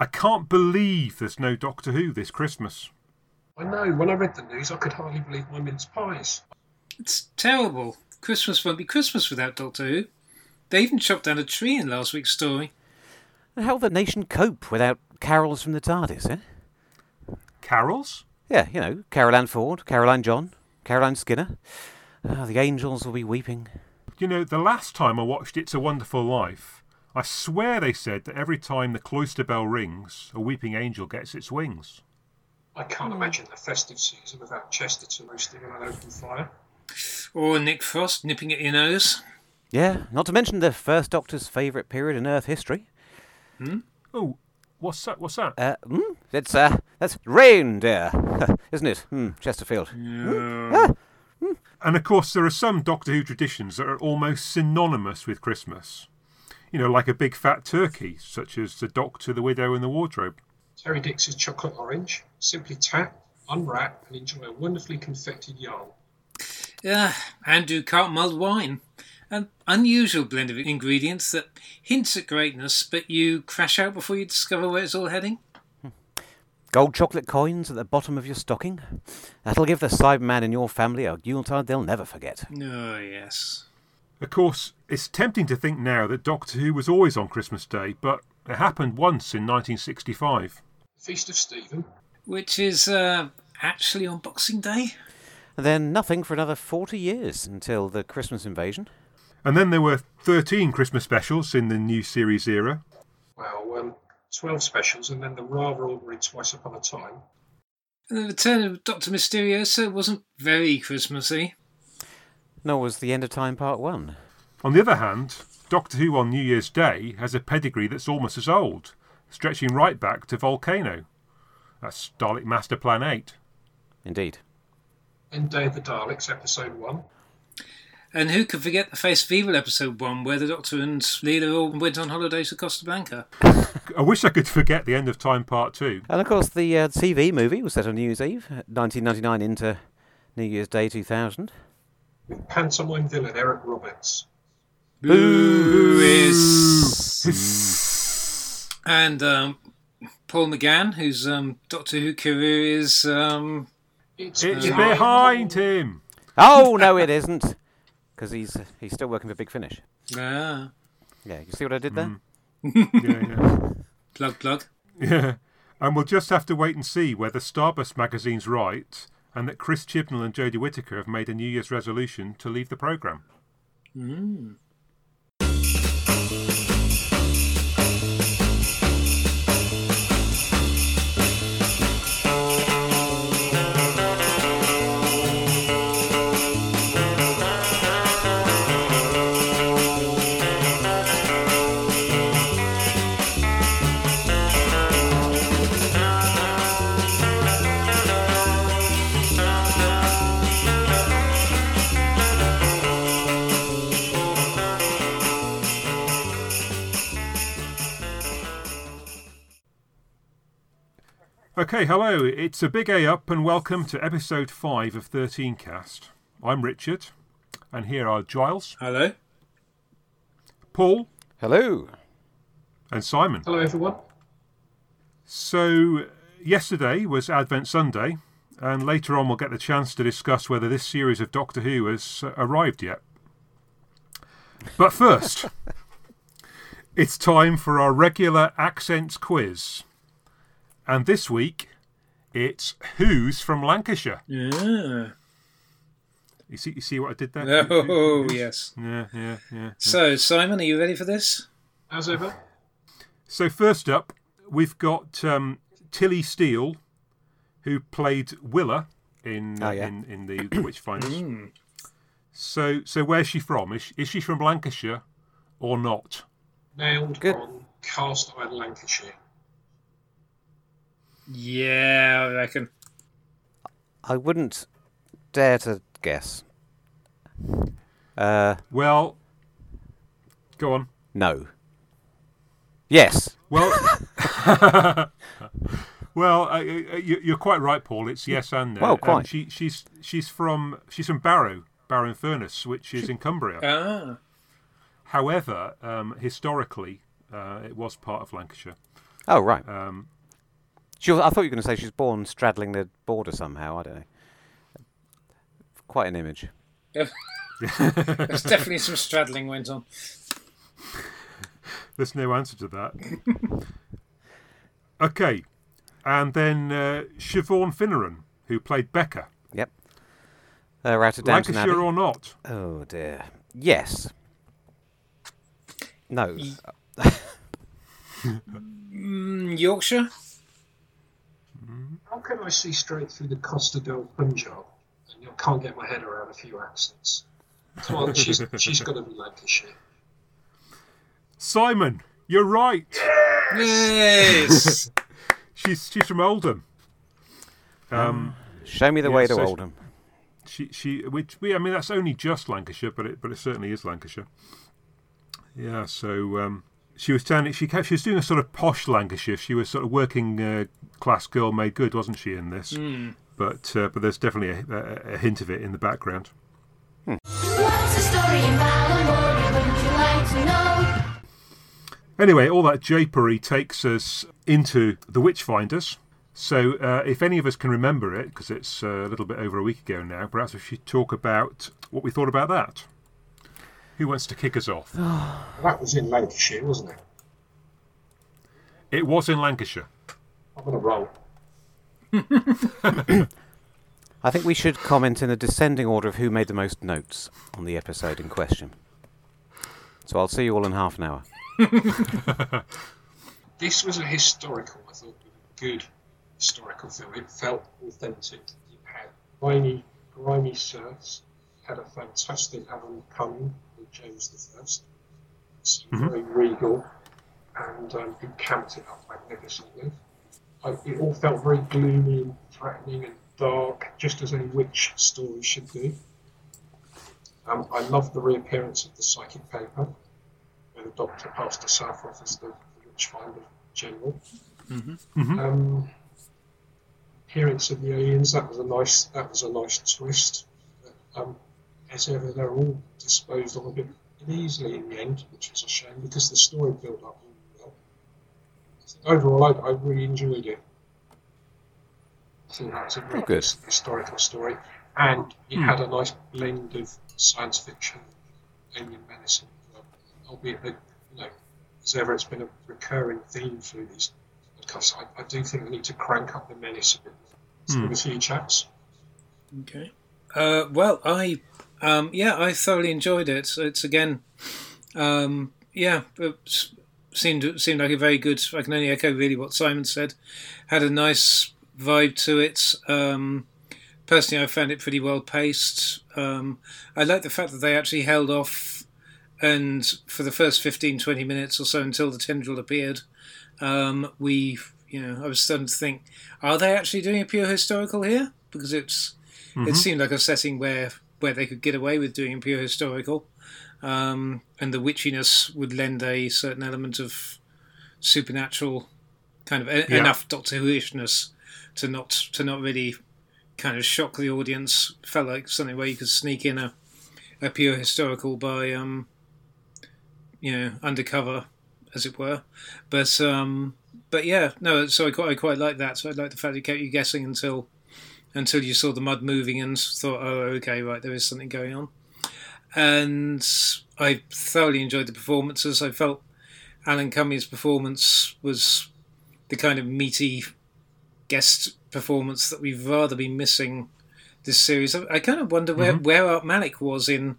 I can't believe there's no Doctor Who this Christmas. I know. When I read the news, I could hardly believe my mince pies. It's terrible. Christmas won't be Christmas without Doctor Who. They even chopped down a tree in last week's story. And how will the nation cope without carols from the TARDIS, eh? Carols? Yeah, you know, Carole Ann Ford, Caroline John, Caroline Skinner. Ah, the angels will be weeping. You know, the last time I watched It's a Wonderful Life, I swear they said that every time the cloister bell rings, a weeping angel gets its wings. I can't imagine the festive season without Chesterton roasting on an open fire. Or Nick Frost nipping at your nose. Yeah, not to mention the first Doctor's favourite period in Earth history. Hmm? Oh, what's that? What's that? Uh, hmm? It's, uh, that's reindeer, isn't it? Hmm, Chesterfield. And of course, there are some Doctor Who traditions that are almost synonymous with Christmas. You know, like a big fat turkey, such as the Doctor, the Widow, and the Wardrobe. Terrance Dicks's chocolate orange. Simply tap, unwrap, and enjoy a wonderfully confected yarn. Yeah, Andrew Cart mulled wine. An unusual blend of ingredients that hints at greatness, but you crash out before you discover where it's all heading. Hmm. Gold chocolate coins at the bottom of your stocking. That'll give the Cyberman in your family a Yuletide they'll never forget. Oh, yes. Of course, it's tempting to think now that Doctor Who was always on Christmas Day, but it happened once in 1965. Feast of Stephen. Which is uh, actually on Boxing Day. And then nothing for another 40 years until the Christmas invasion. And then there were 13 Christmas specials in the new series era. Well, um, 12 specials, and then the rather ordinary Twice Upon a Time. And the return of Doctor Mysterioso wasn't very Christmassy. Nor was the End of Time Part 1. On the other hand, Doctor Who on New Year's Day has a pedigree that's almost as old, stretching right back to Volcano. That's Dalek Master Plan 8. Indeed. Then Day of the Daleks, Episode 1. And who could forget the Face of Evil episode 1, where the Doctor and Leela all went on holiday to Costa Blanca? I wish I could forget the End of Time Part 2. And of course, the uh, TV movie was set on New Year's Eve, 1999 into New Year's Day 2000. With pantomime villain Eric Roberts. Boo And um, Paul McGann, whose um, Doctor Who career is. Um, It's, It's behind behind him! Oh, no, it isn't. Because he's, uh, he's still working for Big Finish. Yeah. Yeah, you see what I did there? Yeah, yeah. plug, plug. Yeah. And we'll just have to wait and see whether Starburst magazine's right and that Chris Chibnall and Jodie Whittaker have made a New Year's resolution to leave the programme. Hmm. Okay, hello, it's a big A up and welcome to episode 5 of 13 Cast. I'm Richard, and here are Giles, Hello. Paul, Hello. and Simon. Hello, everyone. So, yesterday was Advent Sunday, and later on we'll get the chance to discuss whether this series of Doctor Who has uh, arrived yet. But first, it's time for our regular accents quiz. And this week, it's Who's from Lancashire. Yeah. You see, you see what I did there? Who- who- Oh, who's- yes. Yeah, yeah, yeah. So, Simon, are you ready for this? As ever. So first up, we've got um, Tilly Steele, who played Willa in Oh, yeah. in, in the, the Witchfinders. So so where's she from? Is she, is she from Lancashire or not? Nailed Good. on Cast Iron Lancashire. Yeah, I reckon. I wouldn't dare to guess. Uh, Well, go on. no. Yes. Well, well, uh, uh, you- you're quite right, Paul. It's yes and no. Well, Um, quite. she, she's she's from she's from Barrow, Barrow in Furness, which is in Cumbria. Ah. However, um, historically, uh, it was part of Lancashire. Oh, right. Um, She was, I thought you were going to say she was born straddling the border somehow. I don't know. Quite an image. There's definitely some straddling went on. there's no answer to that. okay, and then uh, Siobhan Finneran, who played Becca. Yep. Uh, we're out of Downton Abbey. Lancashire or not? Oh dear. Yes. No. Mm, Yorkshire? How can I see straight through the Costa del Punjab and I can't get my head around a few accents? Come on, she's, she's got to be Lancashire. Simon, you're right. Yes! She's she's from Oldham. Um, Show me the Yeah, way to so- Oldham. she she which we I mean that's only just Lancashire, but it but it certainly is Lancashire. Yeah, so um, she was standing. She kept, she was doing a sort of posh Lancashire. She was sort of working uh, class girl made good, wasn't she? In this, but uh, but there's definitely a, a, a hint of it in the background. What's the story about a warrior? Would you like to know? Anyway, all that japery takes us into the Witchfinders. So, uh, if any of us can remember it, because it's uh, a little bit over a week ago now, perhaps we should talk about what we thought about that. Who wants to kick us off? That was in Lancashire, wasn't it? It was in Lancashire. I'm going to roll. I think we should comment in a descending order of who made the most notes on the episode in question. So I'll see you all in half an hour. This was a historical, I thought, good historical film. It felt authentic. You had grimy, grimy serfs. You had a fantastic Alan Cumming with James I. So very regal, and um, he camped it up magnificently. I, it all felt very gloomy and threatening and dark, just as any witch story should do. Um, I loved the reappearance of the psychic paper, where the doctor passed herself off as the, the Witchfinder General. Um, appearance of the aliens that was a nice that was a nice twist. Um, as ever, they're all disposed of a bit easily in the end, which is a shame because the story built up really well. So overall, I, I really enjoyed it. I think that was a really good. historical story, and it had a nice blend of science fiction, and alien menacing, as well. albeit that you know, as ever, it's been a recurring theme through these podcasts. I, I do think we need to crank up the menace a bit. So with a few chats. Okay. Uh, well, I um, yeah, I thoroughly enjoyed it. So it's again, um, yeah, it seemed seemed like a very good. I can only echo really what Simon said. Had a nice vibe to it. Um, personally, I found it pretty well paced. Um, I like the fact that they actually held off, and for the first 15, 20 minutes or so until the tendril appeared, um, we, you know, I was starting to think, are they actually doing a pure historical here? Because it's it seemed like a setting where where they could get away with doing a pure historical, um, and the witchiness would lend a certain element of supernatural kind of e- Yeah. enough Doctor Who-ishness to not to not really kind of shock the audience. Felt like something where you could sneak in a a pure historical by um, you know undercover, as it were. But um, but yeah, no. So I quite I quite like that. So I like the fact it kept you guessing until until you saw the mud moving and thought, oh, okay, right, there is something going on. And I thoroughly enjoyed the performances. I felt Alan Cummings' performance was the kind of meaty guest performance that we've rather been missing this series. I, kind of wonder where, where Art Malik was in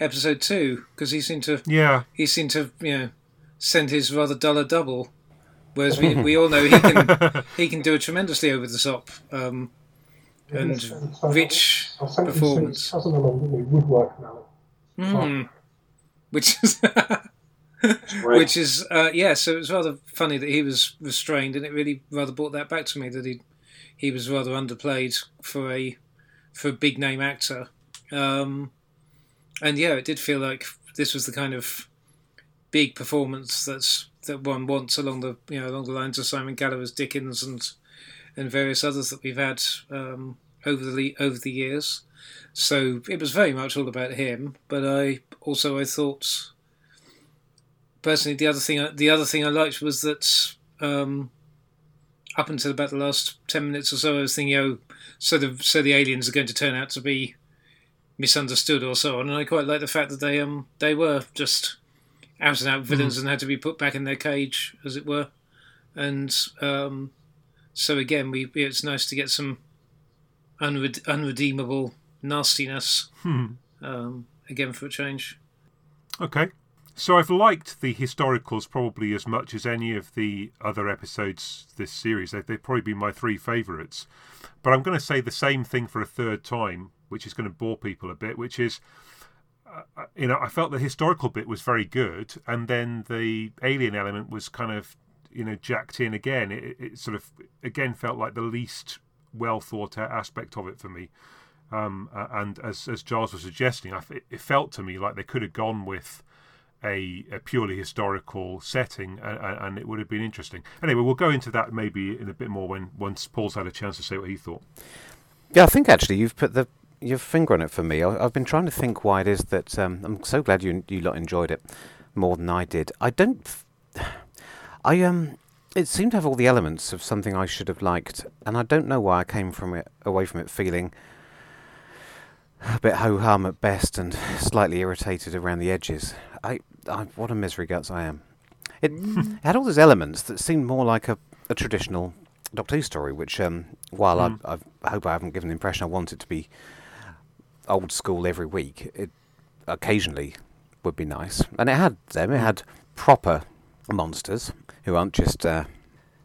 episode two because he seemed to Yeah, he seemed to you know send his rather duller double, whereas we, we all know he can he can do a tremendously over the top um, and rich performance. Cousin along, didn't he? Woodwork. Mm. Which is which is uh, yeah. So it was rather funny that he was restrained, and it really rather brought that back to me that he he was rather underplayed for a for a big name actor. Um, and yeah, it did feel like this was the kind of big performance that's that one wants along the you know along the lines of Simon Callow's Dickens and and various others that we've had um, over the over the years. So it was very much all about him. But I also I thought personally the other thing the other thing I liked was that um, up until about the last ten minutes or so, I was thinking, oh, so the so the aliens are going to turn out to be misunderstood or so on. And I quite like the fact that they um they were just out and out villains and had to be put back in their cage, as it were. And um, so again, we it's nice to get some unred- unredeemable nastiness Hmm. um, again for a change. Okay. So I've liked the historicals probably as much as any of the other episodes this series. They- They've probably been my three favourites. But I'm going to say the same thing for a third time, which is going to bore people a bit, which is, uh, you know, I felt the historical bit was very good, and then the alien element was kind of, you know, jacked in again. It, it sort of, again, felt like the least well thought out aspect of it for me. Um, and as, as Giles was suggesting, I it felt to me like they could have gone with a, a purely historical setting, and, and it would have been interesting. Anyway, we'll go into that maybe in a bit more when once Paul's had a chance to say what he thought. Yeah, I think actually you've put the your finger on it for me. I, I've been trying to think why it is that um, I'm so glad you you lot enjoyed it more than I did. I don't. I um. It seemed to have all the elements of something I should have liked, and I don't know why I came from it away from it feeling a bit ho hum at best and slightly irritated around the edges. I, I what a misery guts I am. It had all those elements that seemed more like a, a traditional Doctor Who story, which, um, while Mm. I, I hope I haven't given the impression I want it to be old school every week, it occasionally would be nice. And it had them. It had proper monsters who aren't just uh,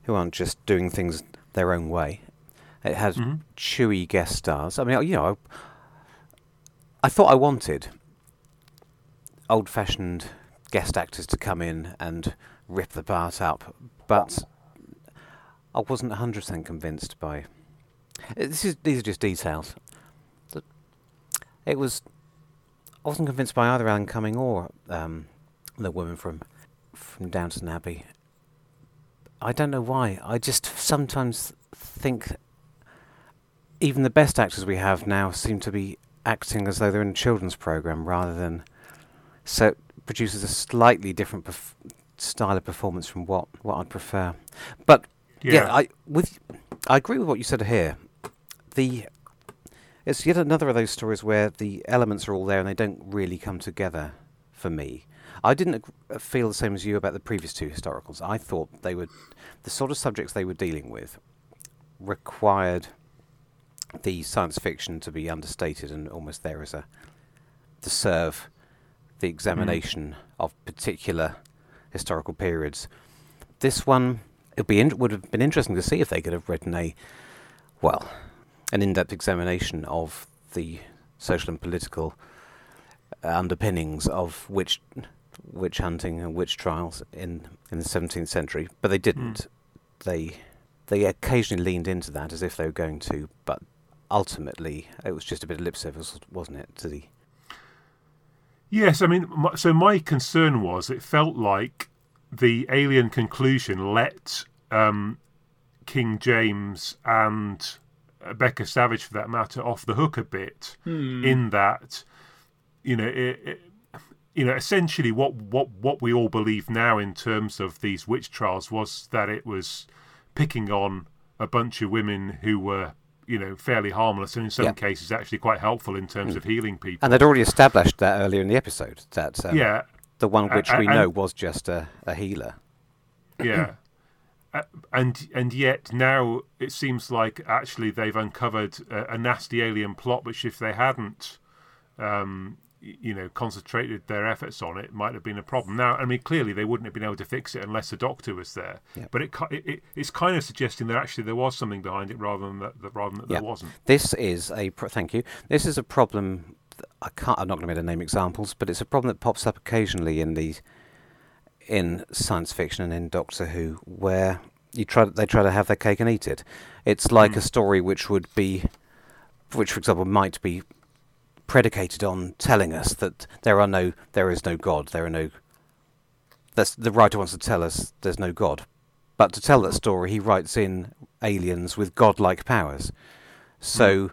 who aren't just doing things their own way. It had Mhm. chewy guest stars. I mean, you know, I, I thought I wanted old-fashioned guest actors to come in and rip the part up, but I wasn't hundred percent convinced by. This is these are just details. It was. I wasn't convinced by either Alan Cumming or um, the woman from from Downton Abbey. I don't know why. I just sometimes think even the best actors we have now seem to be acting as though they're in a children's program rather than. So it produces a slightly different perf- style of performance from what, what I'd prefer. But yeah. I with I agree with what you said here. The it's yet another of those stories where the elements are all there and they don't really come together for me. I didn't feel the same as you about the previous two historicals. I thought they were the sort of subjects they were dealing with required the science fiction to be understated and almost there as a to serve the examination of particular historical periods. This one it'd be in, would have been interesting to see if they could have written a well an in-depth examination of the social and political uh, underpinnings of witch witch hunting and witch trials in in the 17th century, but they didn't. They they occasionally leaned into that as if they were going to, but ultimately it was just a bit of lip service, wasn't it? To the Yes, I mean, my, so my concern was it felt like the alien conclusion let um, King James and Becca Savage, for that matter, off the hook a bit. In that, you know, it, it, you know, essentially what what what we all believe now in terms of these witch trials was that it was picking on a bunch of women who were. You know, fairly harmless, and in some Yeah. cases, actually quite helpful in terms of healing people. and they'd already established that earlier in the episode that um, yeah, the one which a- we know was just a, a healer. yeah Uh, and and yet now it seems like actually they've uncovered a, a nasty alien plot which if they hadn't um you know concentrated their efforts on it might have been a problem now i mean clearly they wouldn't have been able to fix it unless the doctor was there Yeah. but it, it it- it's kind of suggesting that actually there was something behind it rather than that, that rather than that Yeah. there wasn't This is a pro- thank you. This is a problem. I can't. I'm not going to be able to name examples, but it's a problem that pops up occasionally in the in science fiction and in Doctor Who, where you try they try to have their cake and eat it. It's like Mm. a story which would be, which for example might be predicated on telling us that there are no, there is no God, there are no. That's the writer wants to tell us there's no God, but to tell that story, he writes in aliens with godlike powers. So,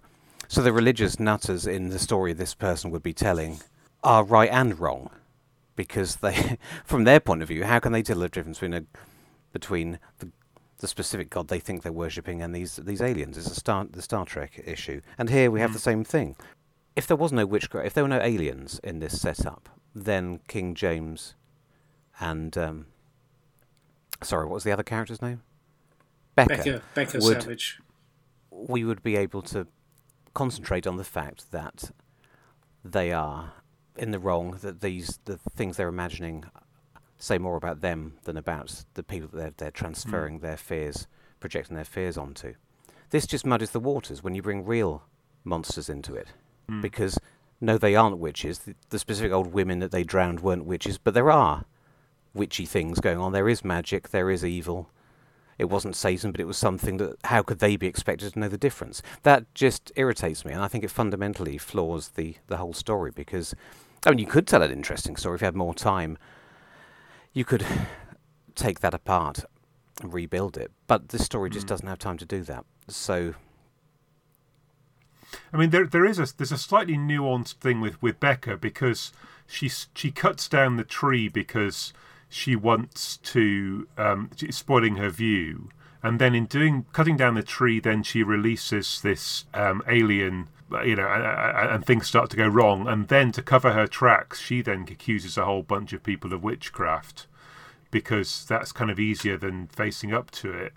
so the religious nutters in the story this person would be telling are right and wrong, because they, from their point of view, how can they tell the difference between a between the the specific god they think they're worshipping and these these aliens. It's a Star the Star Trek issue, and here we have Mm. the same thing. If there was no witchcraft, if there were no aliens in this setup, then King James and um, sorry, what was the other character's name? Becca. Becca, Becca would- Savage. We would be able to concentrate on the fact that they are in the wrong. That these the things they're imagining say more about them than about the people that they're, they're transferring their fears, projecting their fears onto. This just muddies the waters when you bring real monsters into it, Mm. because no, they aren't witches. The, the specific old women that they drowned weren't witches, but there are witchy things going on. There is magic. There is evil. It wasn't Satan, but it was something that. How could they be expected to know the difference? That just irritates me, and I think it fundamentally flaws the the whole story. Because, I mean, you could tell an interesting story if you had more time. You could take that apart and rebuild it, but this story just Mm. doesn't have time to do that. So, I mean, there there is a there's a slightly nuanced thing with with Becca because she she cuts down the tree because she wants to um, spoiling her view, and then in doing cutting down the tree, then she releases this um, alien. You know, and, and things start to go wrong, and then to cover her tracks, she then accuses a whole bunch of people of witchcraft because that's kind of easier than facing up to it.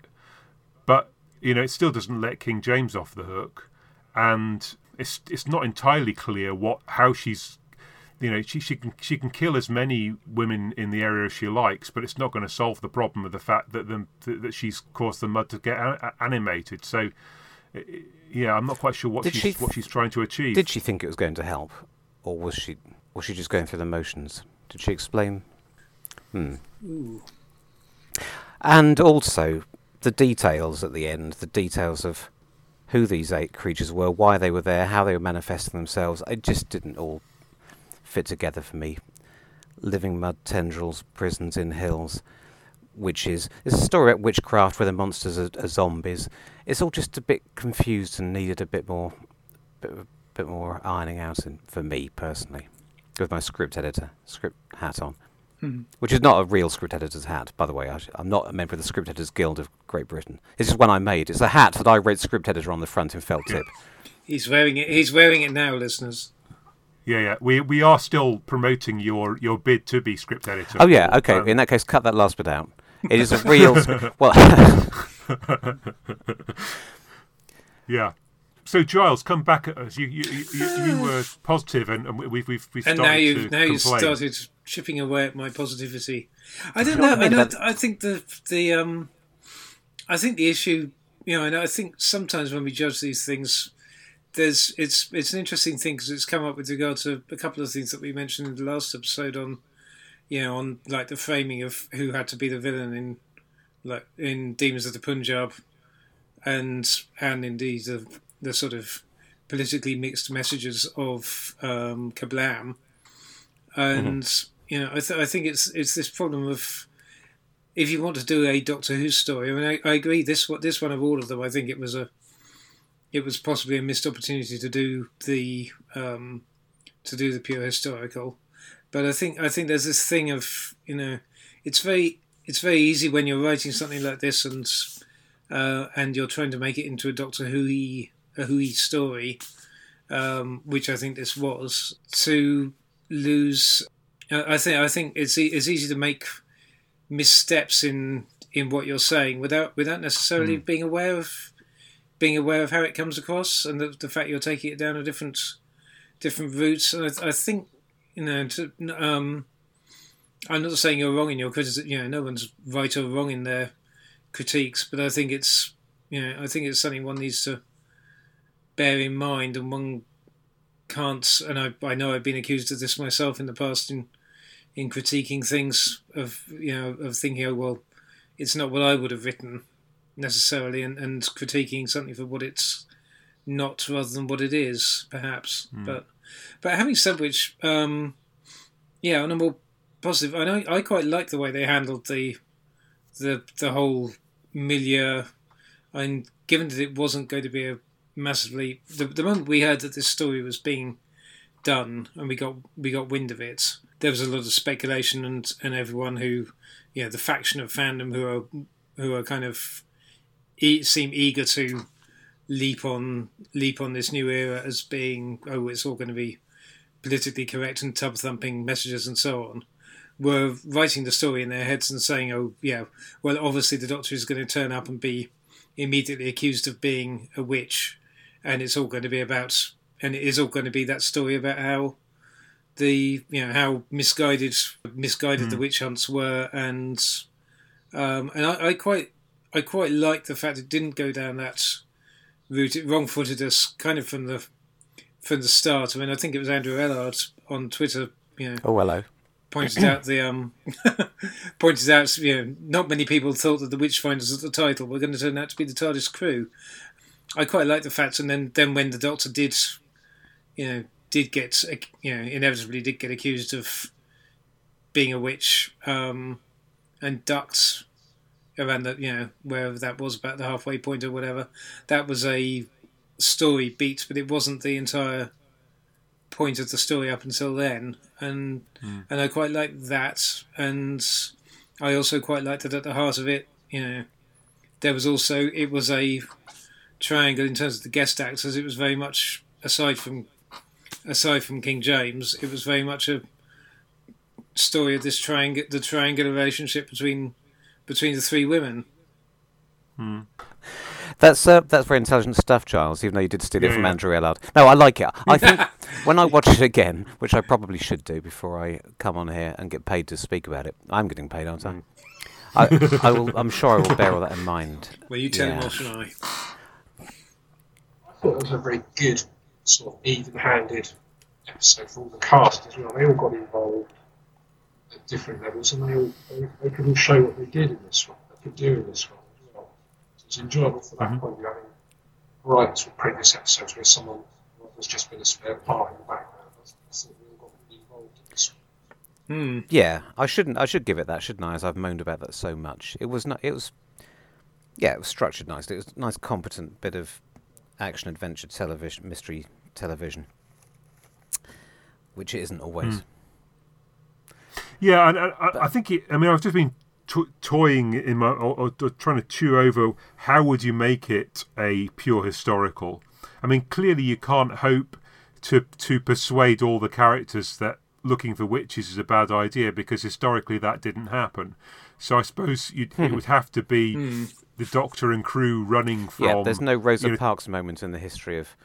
But you know, it still doesn't let King James off the hook and it's it's not entirely clear what how she's you know she she can she can kill as many women in the area as she likes, but it's not going to solve the problem of the fact that the that she's caused the mud to get a- a- animated. So i- i- yeah, I'm not quite sure what Did she's she th- what she's trying to achieve. did she think it was going to help, or was she was she just going through the motions? Did she explain? Hmm. Ooh. And also the details at the end, the details of who these eight creatures were, why they were there, how they were manifesting themselves. It just didn't all fit together for me. Living mud tendrils, prisons in hills, witches. It's a story about witchcraft where the monsters are, are zombies. It's all just a bit confused and needed a bit more, bit, bit more ironing out in, for me personally, with my script editor, script hat on Hmm. which is not a real script editor's hat, by the way. I, am not a member of the Script Editors Guild of Great Britain. It's just one I made. It's a hat that I wrote script editor on the front in felt tip. He's wearing it. He's wearing it now, listeners. Yeah, yeah, we we are still promoting your your bid to be script editor. Oh yeah, okay. Um, In that case, cut that last bit out. It is a real. sc- well, yeah. So Giles, come back at us. You you, you, you, you were positive, and, and we've we've we've And started now to you've now you've started chipping away at my positivity. I don't know know. I mean I think the the um, I think the issue, you know, and I think sometimes when we judge these things, there's it's it's an interesting thing because it's come up with regard to a couple of things that we mentioned in the last episode on, you know, on like the framing of who had to be the villain in, like in Demons of the Punjab, and and indeed the the sort of politically mixed messages of um, Kerblam, and you know, I, th- I think it's it's this problem of if you want to do a Doctor Who story. I mean, I, I agree. This one, this one of all of them, I think it was a it was possibly a missed opportunity to do the um, to do the pure historical. But I think I think there's this thing of you know, it's very it's very easy when you're writing something like this and uh, and you're trying to make it into a Doctor Who a Who story, um, which I think this was to lose. I think I think it's e- it's easy to make missteps in in what you're saying without without necessarily being aware of being aware of how it comes across and the, the fact you're taking it down a different different routes. And I, I think you know, to, um, I'm not saying you're wrong in your criticism. You know, no one's right or wrong in their critiques, but I think it's you know, I think it's something one needs to bear in mind, and one can't. And I, I know I've been accused of this myself in the past in in critiquing things of you know of thinking, oh well, it's not what I would have written necessarily, and, and critiquing something for what it's not rather than what it is, perhaps. But but having said which, um, yeah, on a more positive, I know I quite like the way they handled the the the whole milieu, and given that it wasn't going to be a massively the, the moment we heard that this story was being done and we got we got wind of it, there was a lot of speculation and and everyone who you know the faction of fandom who are who are kind of e- seem eager to leap on leap on this new era as being oh it's all going to be politically correct and tub thumping messages and so on were writing the story in their heads and saying oh yeah well obviously the doctor is going to turn up and be immediately accused of being a witch and it's all going to be about and it is all going to be that story about how the you know how misguided misguided the witch hunts were and um, and I, I quite I quite like the fact it didn't go down that route. It wrong footed us kind of from the from the start. I mean, I think it was Andrew Ellard on Twitter, you know, Oh, hello. pointed out the um pointed out you know not many people thought that the Witchfinders at the title were going to turn out to be the TARDIS crew. I quite like the fact, and then then when the Doctor did, you know, did get you know inevitably did get accused of being a witch um, and ducked around the you know wherever that was about the halfway point or whatever. That was a story beat, but it wasn't the entire point of the story up until then, and and I quite liked that, and I also quite liked that at the heart of it, you know, there was also it was a triangle in terms of the guest actors. It was very much aside from aside from King James, it was very much a story of this triangle, the triangular relationship between between the three women. That's uh, that's very intelligent stuff, Giles. Even though you did steal it Yeah, from yeah. Andrew Ellard. No, I like it. I think when I watch it again, which I probably should do before I come on here and get paid to speak about it. I'm getting paid, aren't I? I, I will. I'm sure I will bear all that in mind. Well, you tell him Yeah. what should I? I thought it was a very good, sort of even-handed episode for all the cast as well. They all got involved at different levels, and they all they, they could all show what they did in this one. They could do in this one as well. So it's enjoyable for that point of view. I mean, right with previous episodes where someone has just been a spare part in the background. I thought they all got really involved in this one. Hmm. Yeah, I shouldn't. I should give it that, shouldn't I? As I've moaned about that so much. It was not. It was. Yeah, it was structured nicely. It was a nice, competent bit of action adventure television, mystery television, which it isn't always. Hmm. Yeah, and I, I, I think it. I mean, I've just been to- toying in my or, or, trying to chew over how would you make it a pure historical. I mean, clearly you can't hope to to persuade all the characters that looking for witches is a bad idea because historically that didn't happen. So I suppose you'd, it hmm. would have to be hmm. the Doctor and crew running from. Yeah, there's no Rosa you know, Parks moment in the history of.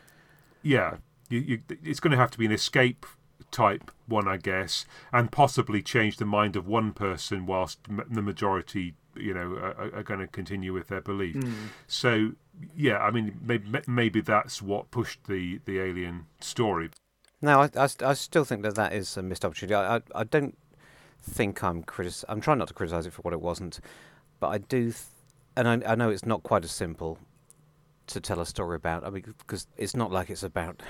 Yeah, you, you, it's going to have to be an escape type one, I guess, and possibly change the mind of one person whilst m- the majority, you know, are, are going to continue with their belief. Hmm. So, yeah, I mean, maybe, maybe that's what pushed the the alien story. No, I, I, I still think that that is a missed opportunity. I, I, I don't think I'm critic. I'm trying not to criticise it for what it wasn't, but I do, th- and I, I know it's not quite as simple to tell a story about. I mean, because it's not like it's about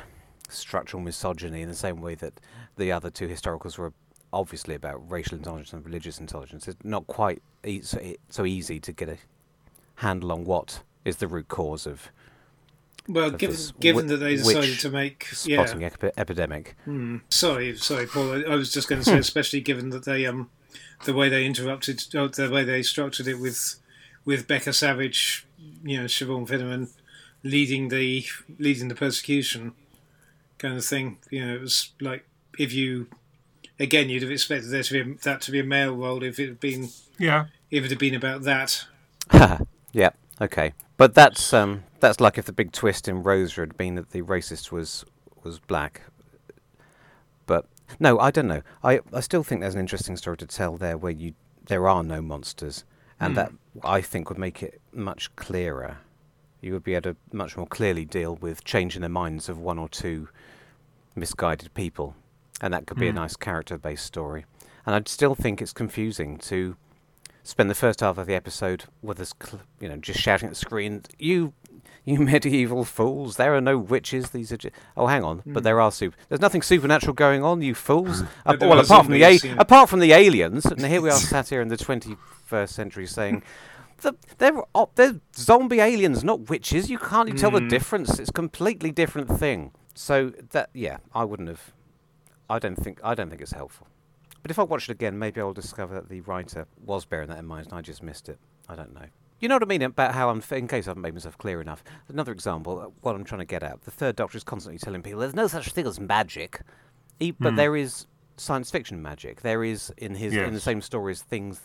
structural misogyny in the same way that the other two historicals were obviously about racial intelligence and religious intelligence. It's not quite e- so, e- so easy to get a handle on what is the root cause of Well, Of given, given that they decided to make spotting yeah, epi- epidemic. Hmm. Sorry, sorry, Paul. I, I was just going to say, especially given that they um, the way they interrupted, oh, the way they structured it with, with Becca Savage, you know, Siobhan Finneran leading the leading the persecution, kind of thing. You know, it was like if you, again, you'd have expected there to be a, that to be a male role if it had been Yeah, if it had been about that. yeah, okay. But that's um that's like if the big twist in Rosa had been that the racist was was black. But no, I don't know. I I still think there's an interesting story to tell there where you there are no monsters, and that I think would make it much clearer. You would be able to much more clearly deal with changing the minds of one or two misguided people, and that could be a nice character-based story. And I still think it's confusing to spend the first half of the episode with us, cl- you know, just shouting at the screen, "You, you medieval fools! There are no witches. These are oh, hang on, but there are super. There's nothing supernatural going on, you fools. Uh, well, apart from the a- apart from the aliens, and here we are sat here in the 21st century saying." The, they're, they're zombie aliens, not witches. You can't you tell the difference. It's a completely different thing. So that, yeah, I wouldn't have. I don't think. I don't think it's helpful. But if I watch it again, maybe I'll discover that the writer was bearing that in mind and I just missed it. I don't know. You know what I mean about how I'm, in case I haven't made myself clear enough. Another example, uh, what I'm trying to get at. The Third Doctor is constantly telling people there's no such thing as magic, but Hmm. there is science fiction magic. There is in his in the same stories things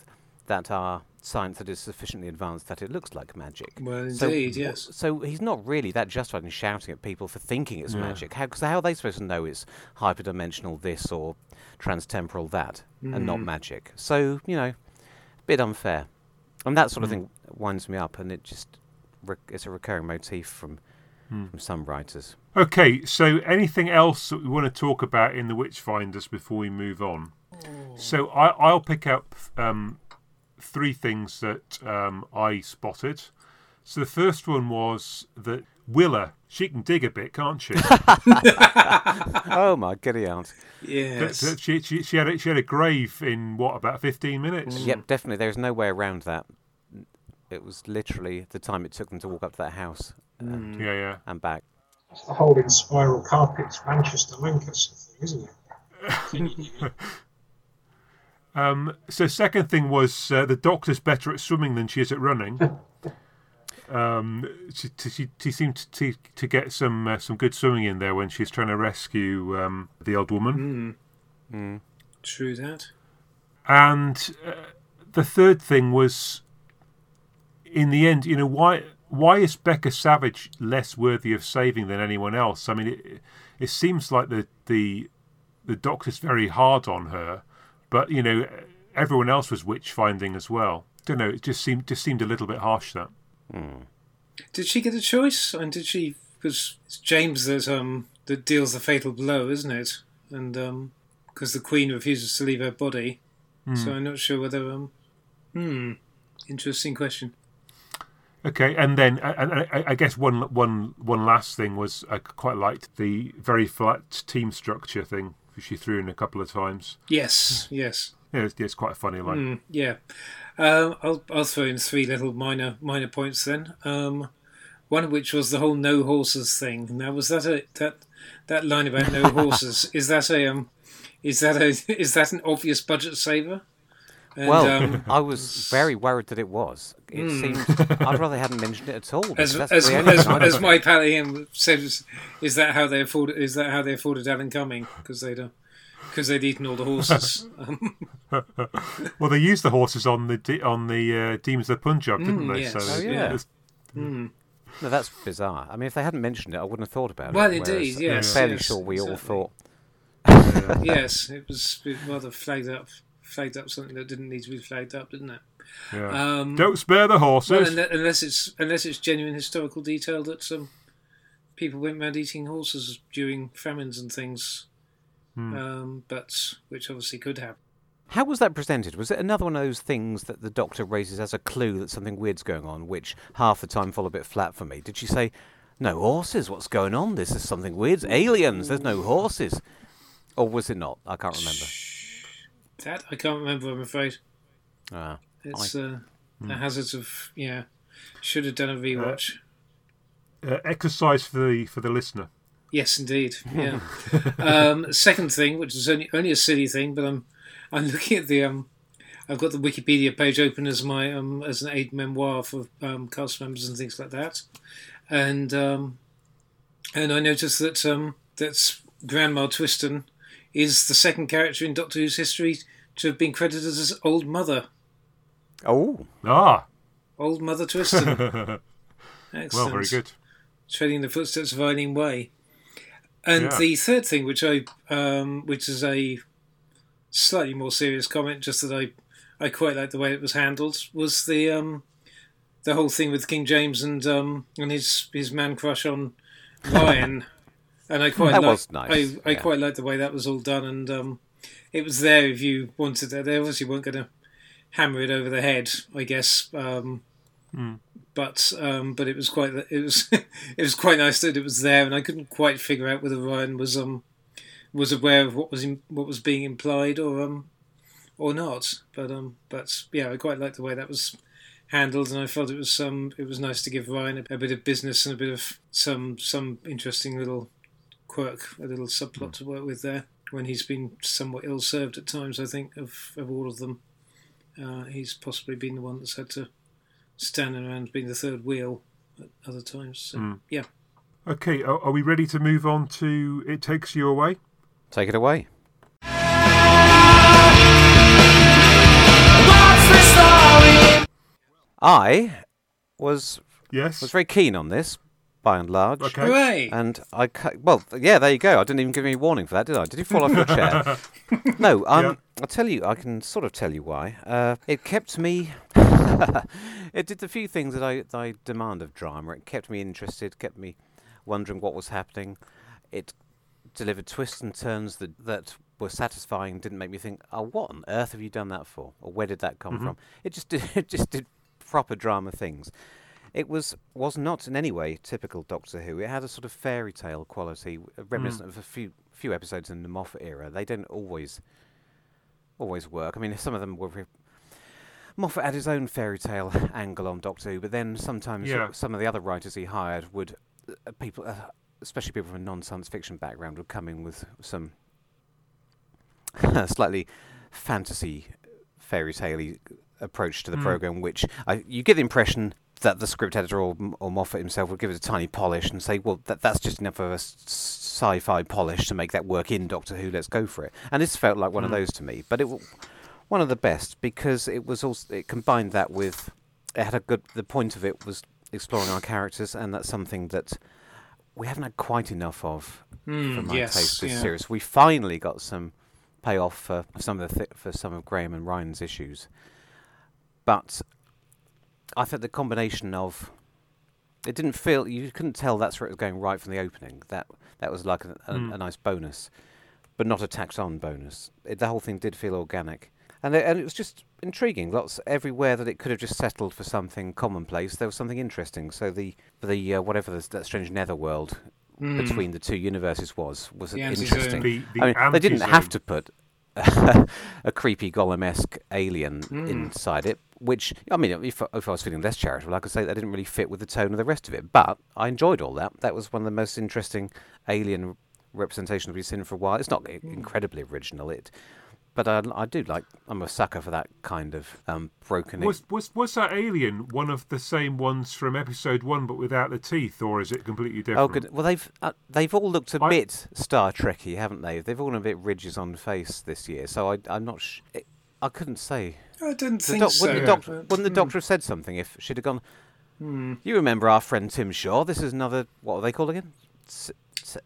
that are science that is sufficiently advanced that it looks like magic. Well, So indeed, wh- yes. So he's not really that justified in shouting at people for thinking it's Yeah. magic. How, cause how are they supposed to know it's hyperdimensional this or transtemporal that and not Mm. magic? So, you know, a bit unfair. And that sort of Mm. thing winds me up, and it just re- it's a recurring motif from, Mm. from some writers. Okay, so anything else that we want to talk about in the Witchfinders before we move on? So I, I'll pick up um, three things that um, I spotted. So the first one was that Willa, she can dig a bit, can't she? oh my giddy aunt! Yes. that uh, she, she, she, had a, she had a grave in what about fifteen minutes? Mm. Yep, definitely. There's no way around that. It was literally the time it took them to walk up to that house and, Yeah, yeah. and back. It's the whole Inspiral Carpets Manchester Lancaster thing, isn't it? Um, so second thing was uh, the doctor's better at swimming than she is at running. Um, she, she, she seemed to, to get some uh, some good swimming in there when she's trying to rescue um, the old woman. Mm, Mm. true that. And uh, the third thing was, in the end, you know, why why is Becca Savage less worthy of saving than anyone else? I mean, it, it seems like the the the doctor's very hard on her, but you know, everyone else was witch finding as well. Don't know. It just seemed just seemed a little bit harsh. That Mm. Did she get a choice? And did she? Because it's James that um that deals the fatal blow, isn't it? And um because the Queen refuses to leave her body, so I'm not sure whether um hmm interesting question. Okay, and then and and I, I guess one one one last thing was I quite liked the very flat team structure thing she threw in a couple of times. Yes, yes. Yeah, it's, it's quite funny. line. Mm, yeah, um, I'll I'll throw in three little minor minor points then. Um, one of which was the whole no horses thing. Now, was that a that that line about no horses? Is that a um, is that a is that an obvious budget saver? And, well, um, I was very worried that it was. It seemed I'd rather they hadn't mentioned it at all. as as, as, as my pal Ian says, is that how they afforded? Is that how they afforded Alan Cumming? Because they'd uh, because they'd eaten all the horses. Um, Well, they used the horses on the de- on the uh, Demons of Punjab, didn't Mm, they? yes. So Oh, it- yeah. mm. no, that's bizarre. I mean, if they hadn't mentioned it, I wouldn't have thought about Well, it. Well, indeed, whereas yes, I'm fairly yes, sure we all thought. yes, it was rather flagged up flagged up something that didn't need to be flagged up, didn't it? yeah. Um, Don't spare the horses. well, unless it's unless it's genuine historical detail that some people went mad eating horses during famines and things, Hmm. um, but which obviously could happen. How was that presented? Was it another one of those things that the doctor raises as a clue that something weird's going on, which half the time fall a bit flat for me? Did she say, "No horses? What's going on? This is something weird. Aliens. There's no horses." Or was it not? I can't remember. That I can't remember. I'm afraid Ah. it's uh, the hazards of yeah. Should have done a rewatch. uh, exercise for the for the listener. Yes, indeed. Yeah. um, second thing, which is only only a silly thing, but I'm I'm looking at the um, I've got the Wikipedia page open as my um as an aid memoir for um, cast members and things like that, and um, and I noticed that um that's Grandma Twiston is the second character in Doctor Who's history to have been credited as Old Mother. Oh, Ah, Old Mother Twiston. Excellent. well, very good. treading in the footsteps of Eileen Way. And Yeah. the third thing, which I, um, which is a slightly more serious comment, just that I, I quite like the way it was handled, was the um, the whole thing with King James and um, and his his man crush on Ryan. and I quite That like, was nice, I, I yeah. quite like the way that was all done, and um, it was there if you wanted it. They obviously weren't going to hammer it over the head, I guess. Um, but um, but it was quite it was it was quite nice that it was there, and I couldn't quite figure out whether Ryan was um was aware of what was in, what was being implied or um or not. But um but yeah, I quite liked the way that was handled, and I felt it was um it was nice to give Ryan a, a bit of business and a bit of some some interesting little quirk, a little subplot to work with there. when he's been somewhat ill served at times. I think of of all of them, uh, he's possibly been the one that's had to stand around being the third wheel at other times. So, Mm. Yeah. Okay, are, are we ready to move on to It Takes You Away? Take it away. I was Yes. was very keen on this, by and large. Okay. Hooray! And I, well, yeah, there you go. I didn't even give any warning for that, did I? Did you fall off your chair? no, um, Yeah. I'll tell you. I can sort of tell you why. Uh, it kept me. it did the few things that I, that I demand of drama. It kept me interested, kept me wondering what was happening. It delivered twists and turns that that were satisfying. Didn't make me think, oh, what on earth have you done that for, or where did that come Mhm. from? It just did. It just did proper drama things. It was was not in any way typical Doctor Who. It had a sort of fairy tale quality, reminiscent of a few few episodes in the Moffat era. They don't always always work. I mean, some of them were. Re- Moffat had his own fairy tale angle on Doctor Who, but then sometimes Yeah. some of the other writers he hired would uh, people, uh, especially people from a non-science fiction background, would come in with some slightly fantasy fairy tale approach to the Mm. program, which I, you get the impression that the script editor or, or Moffat himself would give it a tiny polish and say, well, that, that's just enough of a sci-fi polish to make that work in Doctor Who. Let's go for it. And this felt like one of Mm. those to me, but it w- one of the best because it was also it combined that with it had a good. The point of it was exploring our characters, and that's something that we haven't had quite enough of for Mm, my yes, taste this yeah. series. We finally got some payoff for some of the th- for some of Graham and Ryan's issues, but I think the combination of it didn't feel you couldn't tell that's where it was going right from the opening. That that was like a, a, Mm. a nice bonus, but not a tacked on bonus. It, the whole thing did feel organic, and it, and it was just intriguing. Lots everywhere that it could have just settled for something commonplace. There was something interesting. So the the uh, whatever this, that strange netherworld Mm. between the two universes was was The interesting. The, the I mean, they didn't have to put a creepy golem-esque alien Mm. inside it. Which I mean, if, I- if I was feeling less charitable, I could say that didn't really fit with the tone of the rest of it. But I enjoyed all that. That was one of the most interesting alien representations we've seen for a while. It's not i- incredibly original, it, but I, I do like. I'm a sucker for that kind of um, broken. Was, was was that alien one of the same ones from episode one, but without the teeth, or is it completely different? Oh, good. Well, they've uh, they've all looked a I- bit Star Trekky, haven't they? They've all a bit ridges on face this year. So I, I'm not. Sh- it, I couldn't say. I didn't The think doc- so. wouldn't, the Yeah. doctor, wouldn't the Mm. doctor have said something if she'd have gone? Hmm. You remember our friend Tim Shaw? This is another. What are they called again? S- S-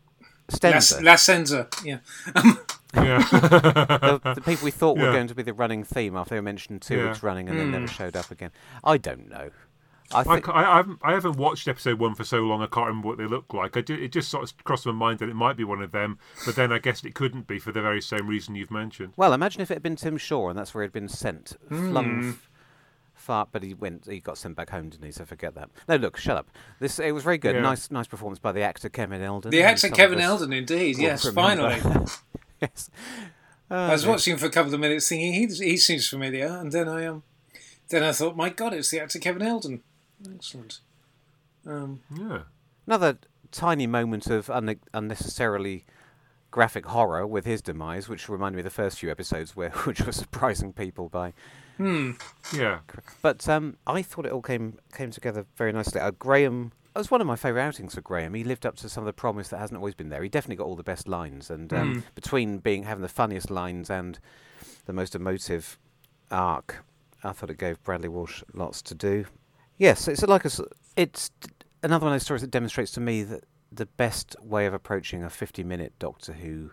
Stenza. La Senza, yeah. Yeah. the, the people we thought were going to be the running theme after they mentioned two Yeah. weeks running and then never Mm. showed up again. I don't know. I I, I, I, haven't, I haven't watched episode one for so long. I can't remember what they look like. I ju- it just sort of crossed my mind that it might be one of them, but then I guess it couldn't be for the very same reason you've mentioned. Well, imagine if it had been Tim Shaw and that's where he'd been sent, flung Hmm. f- far, but he went, he got sent back home, didn't he? So forget that. No, look, shut up. This it was very good. Yeah. Nice, nice performance by the actor Kevin Eldon. The actor Kevin Eldon, indeed, yes, finally. yes. I was watching him for a couple of minutes, thinking he he seems familiar, and then I um, then I thought, my God, it's the actor Kevin Eldon. Excellent. Um, Yeah. Another tiny moment of un- unnecessarily graphic horror with his demise, which reminded me of the first few episodes, where which were surprising people by. hmm. Yeah. But um, I thought it all came came together very nicely. Uh, Graham. It was one of my favourite outings for Graham. He lived up to some of the promise that hasn't always been there. He definitely got all the best lines, and um, Mm. between being having the funniest lines and the most emotive arc, I thought it gave Bradley Walsh lots to do. Yes, it's like a, it's another one of those stories that demonstrates to me that the best way of approaching a 50-minute Doctor Who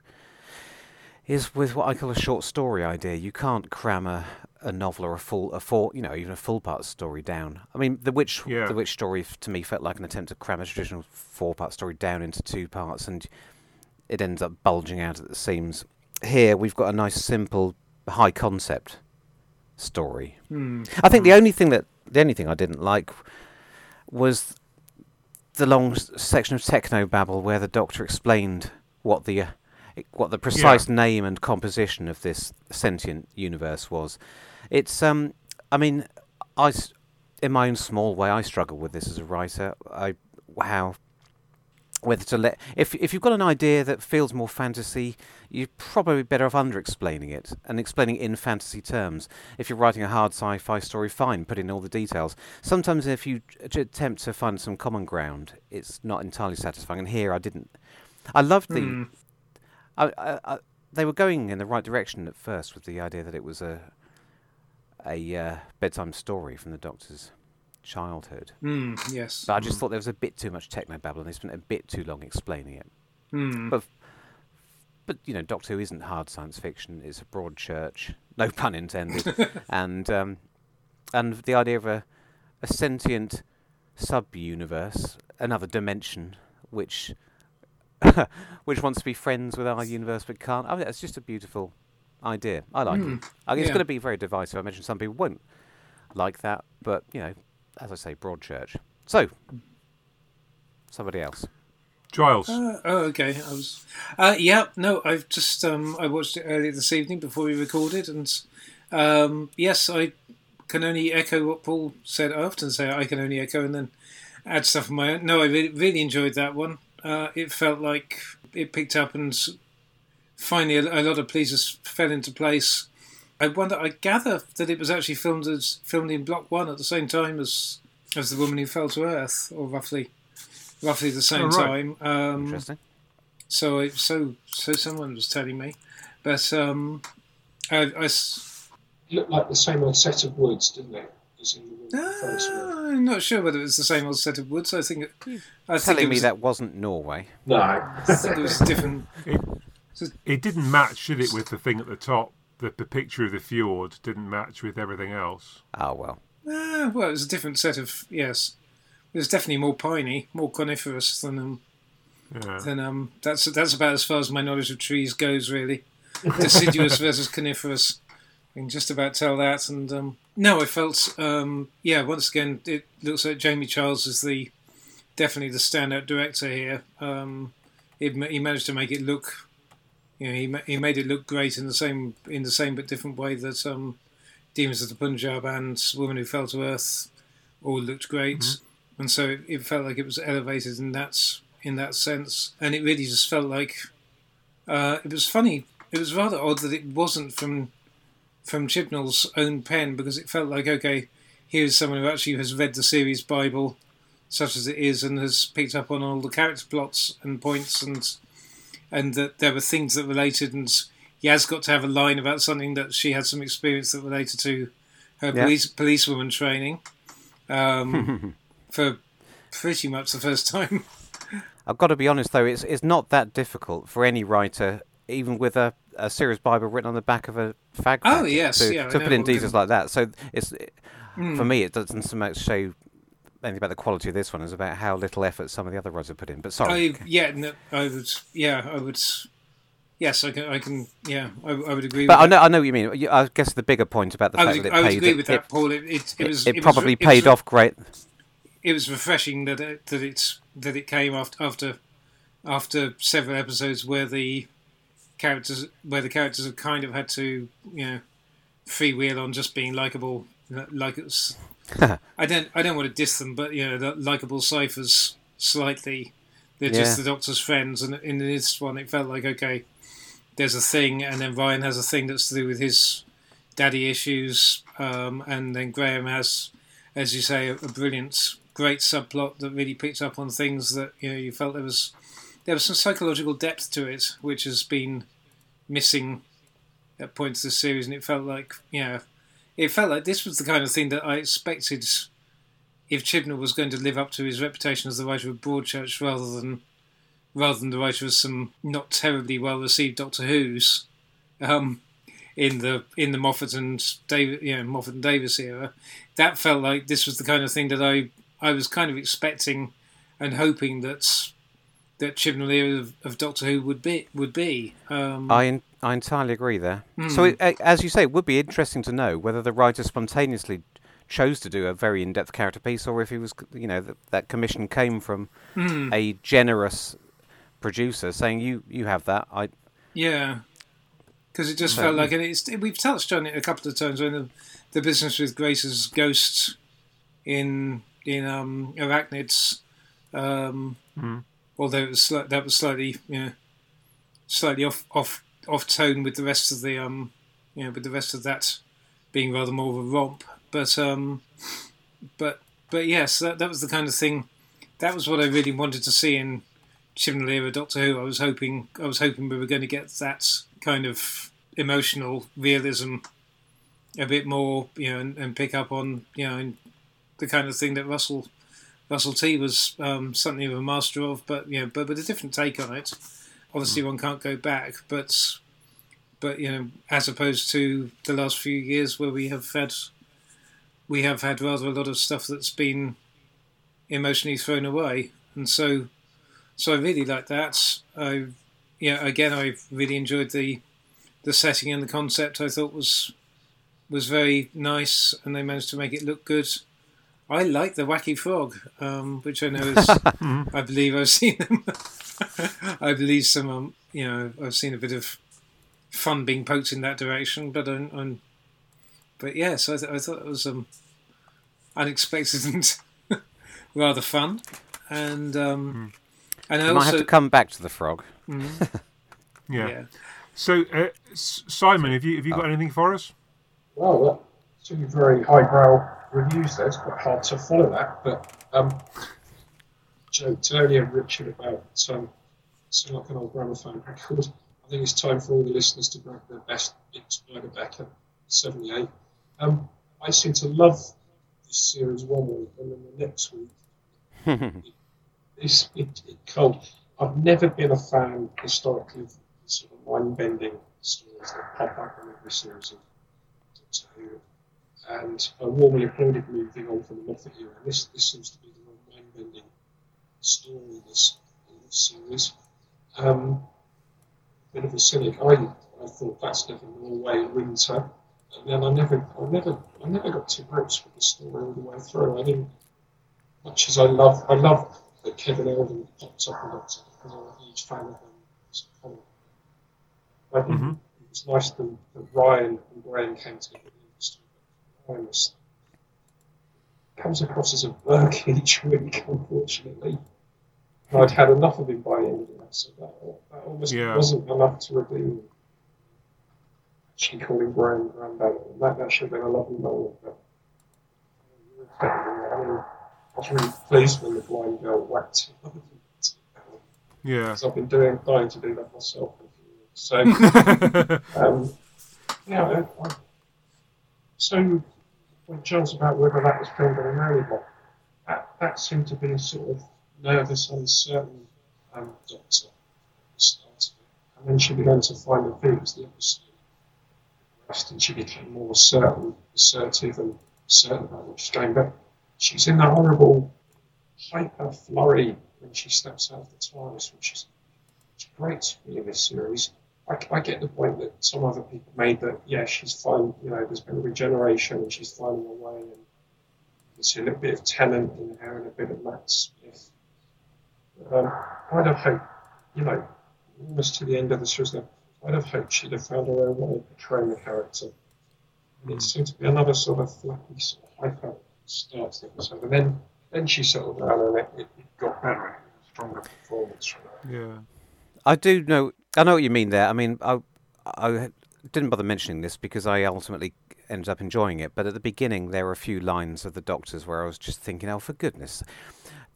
is with what I call a short story idea. You can't cram a, a novel or a full, a full, you know, even a full part story down. I mean, the witch, Yeah. the witch story to me felt like an attempt to cram a traditional four part story down into two parts, and it ends up bulging out at the seams. Here we've got a nice, simple, high concept story. Hmm. I think the only thing that the only thing I didn't like was the long s- section of techno babble where the doctor explained what the uh, what the precise name and composition of this sentient universe was. It's um, I mean, I in my own small way I struggle with this as a writer. I how whether to let if if you've got an idea that feels more fantasy, you're probably better off under explaining it and explaining it in fantasy terms. If you're writing a hard sci-fi story, fine, put in all the details. Sometimes if you attempt to find some common ground, it's not entirely satisfying. And here I didn't. I loved the. Hmm. I, I, I, they were going in the right direction at first with the idea that it was a a uh, bedtime story from the Doctor's childhood. Mm, yes. But I just thought there was a bit too much techno babble, and they spent a bit too long explaining it. Mm. But but you know, Doctor Who isn't hard science fiction; it's a broad church, no pun intended, and um, and the idea of a a sentient sub universe, another dimension, which which wants to be friends with our universe but can't. I mean, it's just a beautiful idea. I like Hmm. it. I mean, it's Yeah. going to be very divisive. I imagine some people won't like that, but you know, as I say, broad church. So, somebody else. Giles. Uh, oh, okay. I was. Uh, yeah, no, I've just um, I watched it earlier this evening before we recorded, and um, yes, I can only echo what Paul said. I often say I can only echo and then add stuff of my own. No, I really, really enjoyed that one. Uh, it felt like it picked up and finally a, a lot of pieces fell into place. I wonder. I gather that it was actually filmed as filmed in Block One at the same time as as the woman who fell to Earth, or roughly roughly the same Oh, right. time. Um, Interesting. so it, so so someone was telling me, but um, I, I s- It looked like the same old set of woods, didn't it? As in the one that fell. I'm not sure whether it was the same old set of woods. I think it, I think Telling it me was, that wasn't Norway. No. I think it was different. It didn't match, did it, with the thing at the top? The, the picture of the fjord didn't match with everything else. Oh well. Ah, well, it was a different set of yes. It was definitely more piney, more coniferous than um Yeah. than um. That's that's about as far as my knowledge of trees goes, really. Deciduous versus coniferous. I can just about tell that. And um, no, I felt um, yeah. Once again, it looks like Jamie Childs is the definitely the standout director here. Um, ma- he managed to make it look, you know, he ma- he made it look great in the same in the same but different way that um, Demons of the Punjab and Woman Who Fell to Earth all looked great, and so it, it felt like it was elevated in that in that sense, and it really just felt like uh, it was funny. It was rather odd that it wasn't from from Chibnall's own pen because it felt like okay, here's someone who actually has read the series Bible, such as it is, and has picked up on all the character plots and points, and and that there were things that related, and Yaz got to have a line about something that she had some experience that related to her Yeah. police policewoman training, um, for pretty much the first time. I've got to be honest though, it's it's not that difficult for any writer, even with a, a serious Bible written on the back of a fag. Oh, yes, to, yeah, to put in details like that. So it's for Mm. me, it doesn't so much show anything about the quality of this one as about how little effort some of the other writers have put in. But sorry, I, yeah, no, I would. Yeah, I would. Yes, I can. I can. Yeah, I, I would agree. but I know I know what you mean. I guess the bigger point about the. I fact would, that I it would paid agree it, with it, that, Paul. It, it, it was. it was- probably it paid was, off great. It was refreshing that it, that it's that it came after after after several episodes where the characters where the characters have kind of had to you know freewheel on just being likable. Like it's, I don't I don't want to diss them, but you know the likable ciphers slightly. They're just the Doctor's friends, and in this one, it felt like okay, there's a thing, and then Ryan has a thing that's to do with his daddy issues, um, and then Graham has, as you say, a, a brilliant, great subplot that really picked up on things that you know you felt there was there was some psychological depth to it, which has been missing at points of the series, and it felt like you know, it felt like this was the kind of thing that I expected if Chibnall was going to live up to his reputation as the writer of Broadchurch rather than rather than the writer of some not terribly well received Doctor Who's um, in the in the Moffat and David you know Moffat and Davies era, that felt like this was the kind of thing that I I was kind of expecting and hoping that that Chibnall of, of Doctor Who would be would be. Um, I en- I entirely agree there. Hmm. So, it, as you say, it would be interesting to know whether the writer spontaneously chose to do a very in-depth character piece, or if he was, you know, that, that commission came from hmm, a generous producer saying, "You you have that." I Yeah, because it just So- felt like, and it's we've touched on it a couple of times when the, the business with Grace's ghost in in um, Arachnids, um, Mm. Although it was that was slightly you know slightly off off off tone with the rest of the um you know with the rest of that being rather more of a romp. But um but but yes, that that was the kind of thing. That was what I really wanted to see in Chibnall era Doctor Who. I was hoping I was hoping we were going to get that kind of emotional realism a bit more, you know, and, and pick up on you know the kind of thing that Russell Russell T was um, something of a master of, but you know, but with a different take on it. Obviously, one can't go back, but but you know, as opposed to the last few years where we have had we have had rather a lot of stuff that's been emotionally thrown away, and so so I really like that. I yeah, again, I really enjoyed the the setting and the concept. I thought was was very nice, and they managed to make it look good. I like the wacky frog, um, which I know is. I believe I've seen them. I believe some, um, you know, I've seen a bit of fun being poked in that direction, but I'm, I'm but yes, I, th- I thought it was um, unexpected and rather fun, and um, and I I might also have to come back to the frog. Mhm, Yeah. yeah. So, uh, S- Simon, have you have you got anything for us? Well, that two very highbrow reviews there. It's quite hard to follow that, but um, joked earlier, Richard, about um, sound like an old gramophone record. I think it's time for all the listeners to grab their best big Spider Becker 78. Um, I seem to love this series one week, and then the next week it's it, it cold. I've never been a fan historically of sort of mind bending stories that pop up in every series of Doctor Who. And I warmly applauded moving on from the Moffat era. This, this seems to be the more mind bending story in this, in this series. Um, bit of a cynic. I, I thought that's never Norway in winter. And then I never, I never, I never got to grips with the story all the way through. I didn't, much as I love, I love that Kevin Eldon popped up in Doctor because I'm a huge fan of him. as a comic. I think Mhm. it was nice that, that Ryan and Graham came together in the industry. Ryan was, comes across as a berk each week, unfortunately. And I'd had enough of him by the end of that, so that, that almost Yeah. wasn't enough to redeem. Actually calling Graham Granddad, that, that should have been a lovely moment, but I mean, I was really pleased when the blind girl whacked him. Yeah. Because I've been doing, dying to do that myself for a few years. So, um, yeah, I, I, so when John's about whether that was filmed on a Marylebone, that, that seemed to be a sort of nervous, uncertain um, doctor. And then she began to find the things, the episode progressed, and she became more certain, assertive, and certain about what she's doing. But she's in that horrible hyper flurry when she steps out of the TARDIS, which is great be in this series. I, I get the point that some other people made that, yeah, she's fine, you know, there's been a regeneration and she's finding her way, and you see a little bit of talent in her and a bit of Matt Smith. Um, I'd have hoped, you know, almost to the end of the series I'd have hoped she'd have found her own way of portraying the character. And it seemed to be another sort of flappy, sort of hyper start to the episode. And then, then she settled down and it, it, got better. A stronger performance from her. yeah. I do know. I know what you mean there. I mean, I, I didn't bother mentioning this because I ultimately ended up enjoying it. But at the beginning, there were a few lines of the Doctor's where I was just thinking, "Oh, for goodness!"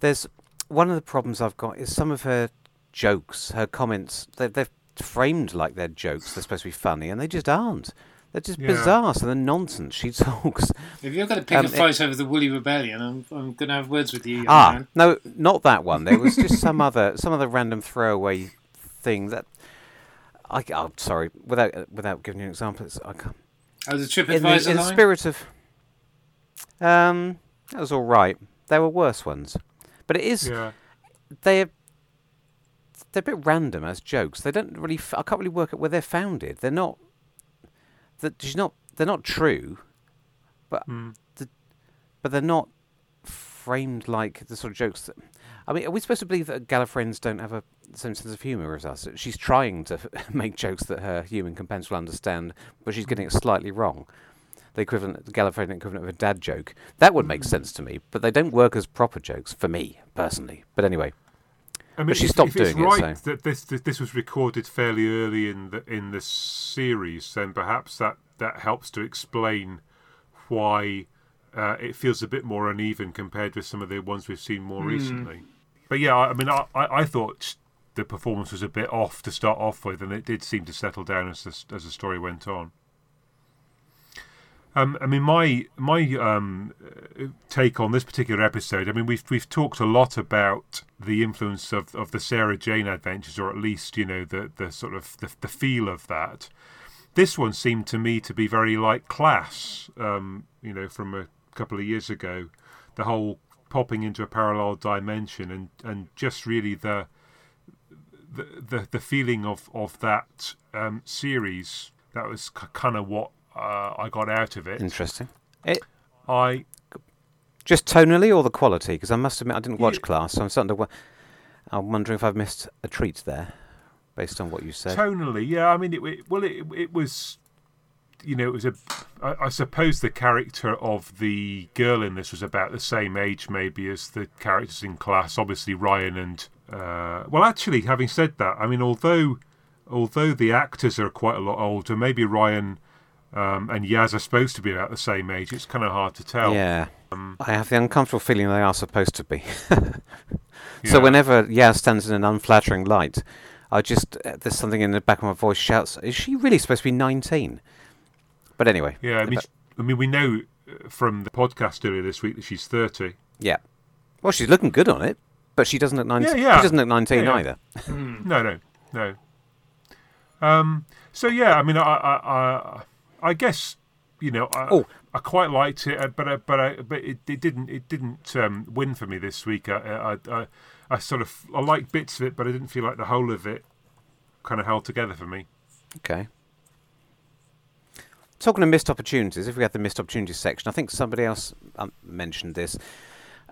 There's one of the problems I've got is some of her jokes, her comments. They're, they're framed like they're jokes. They're supposed to be funny, and they just aren't. They're just Yeah. bizarre. So the nonsense she talks. If you're going to pick Um, a fight over the Woolly Rebellion, I'm, I'm going to have words with you, Ah, man. no, not that one. There was just some other, some other random throwaway thing that. I, oh, sorry. Without without giving you an example, it's, I can't. Oh, the In the, in the spirit of, um, that was all right. There were worse ones, but it is Yeah. they're they're a bit random as jokes. They don't really. F- I can't really work out where they're founded. They're not. That she's not. They're not true, but Mm. the, but they're not framed like the sort of jokes that. I mean, are we supposed to believe that Gallifreyans don't have a same sense of humour as us? She's trying to make jokes that her human companions will understand, but she's getting it slightly wrong. The equivalent, the Gallifreyan equivalent of a dad joke. That would make sense to me, but they don't work as proper jokes for me personally. But anyway, I mean, But she stopped if it's doing it, right so- that this, that this was recorded fairly early in the in the series, then perhaps that that helps to explain why uh, it feels a bit more uneven compared with some of the ones we've seen more recently. But yeah, I mean, I, I thought the performance was a bit off to start off with, and it did seem to settle down as the, as the story went on. Um, I mean, my my um, take on this particular episode. I mean, we've we've talked a lot about the influence of, of the Sarah Jane adventures, or at least you know the the sort of the, the feel of that. This one seemed to me to be very like Class, um, you know, from a couple of years ago. The whole popping into a parallel dimension and, and just really the the the, the feeling of of that um, series. That was k- kind of what uh, I got out of it. Interesting. It, I just tonally or the quality? Because I must admit I didn't watch Yeah. Class, so I'm starting to. wo- I'm wondering if I've missed a treat there, based on what you said. Tonally, yeah. I mean, it, it well, it it was, you know, it was a. I, I suppose the character of the girl in this was about the same age, maybe, as the characters in class. Obviously, Ryan and. Uh, well, actually, having said that, I mean, although although the actors are quite a lot older, maybe Ryan um, and Yaz are supposed to be about the same age. It's kind of hard to tell. Yeah. Um, I have the uncomfortable feeling they are supposed to be. Yeah. So whenever Yaz stands in an unflattering light, I just uh, there's something in the back of my voice shouts, "Is she really supposed to be 19?" But anyway, Yeah, I mean, But- I mean, we know uh, from the podcast earlier this week that she's thirty. yeah. Well, she's looking good on it, but she doesn't look 19. Yeah, yeah. She doesn't look 19 Yeah, either. No, no, no. Um. So yeah, I mean, I, I, I, I guess you know, I, Oh. I quite liked it, uh, but uh, but I, but it, it didn't it didn't um, win for me this week. I, I, I, I sort of I liked bits of it, but I didn't feel like the whole of it kind of held together for me. Okay. Talking of missed opportunities, if we had the missed opportunities section, I think somebody else um, mentioned this.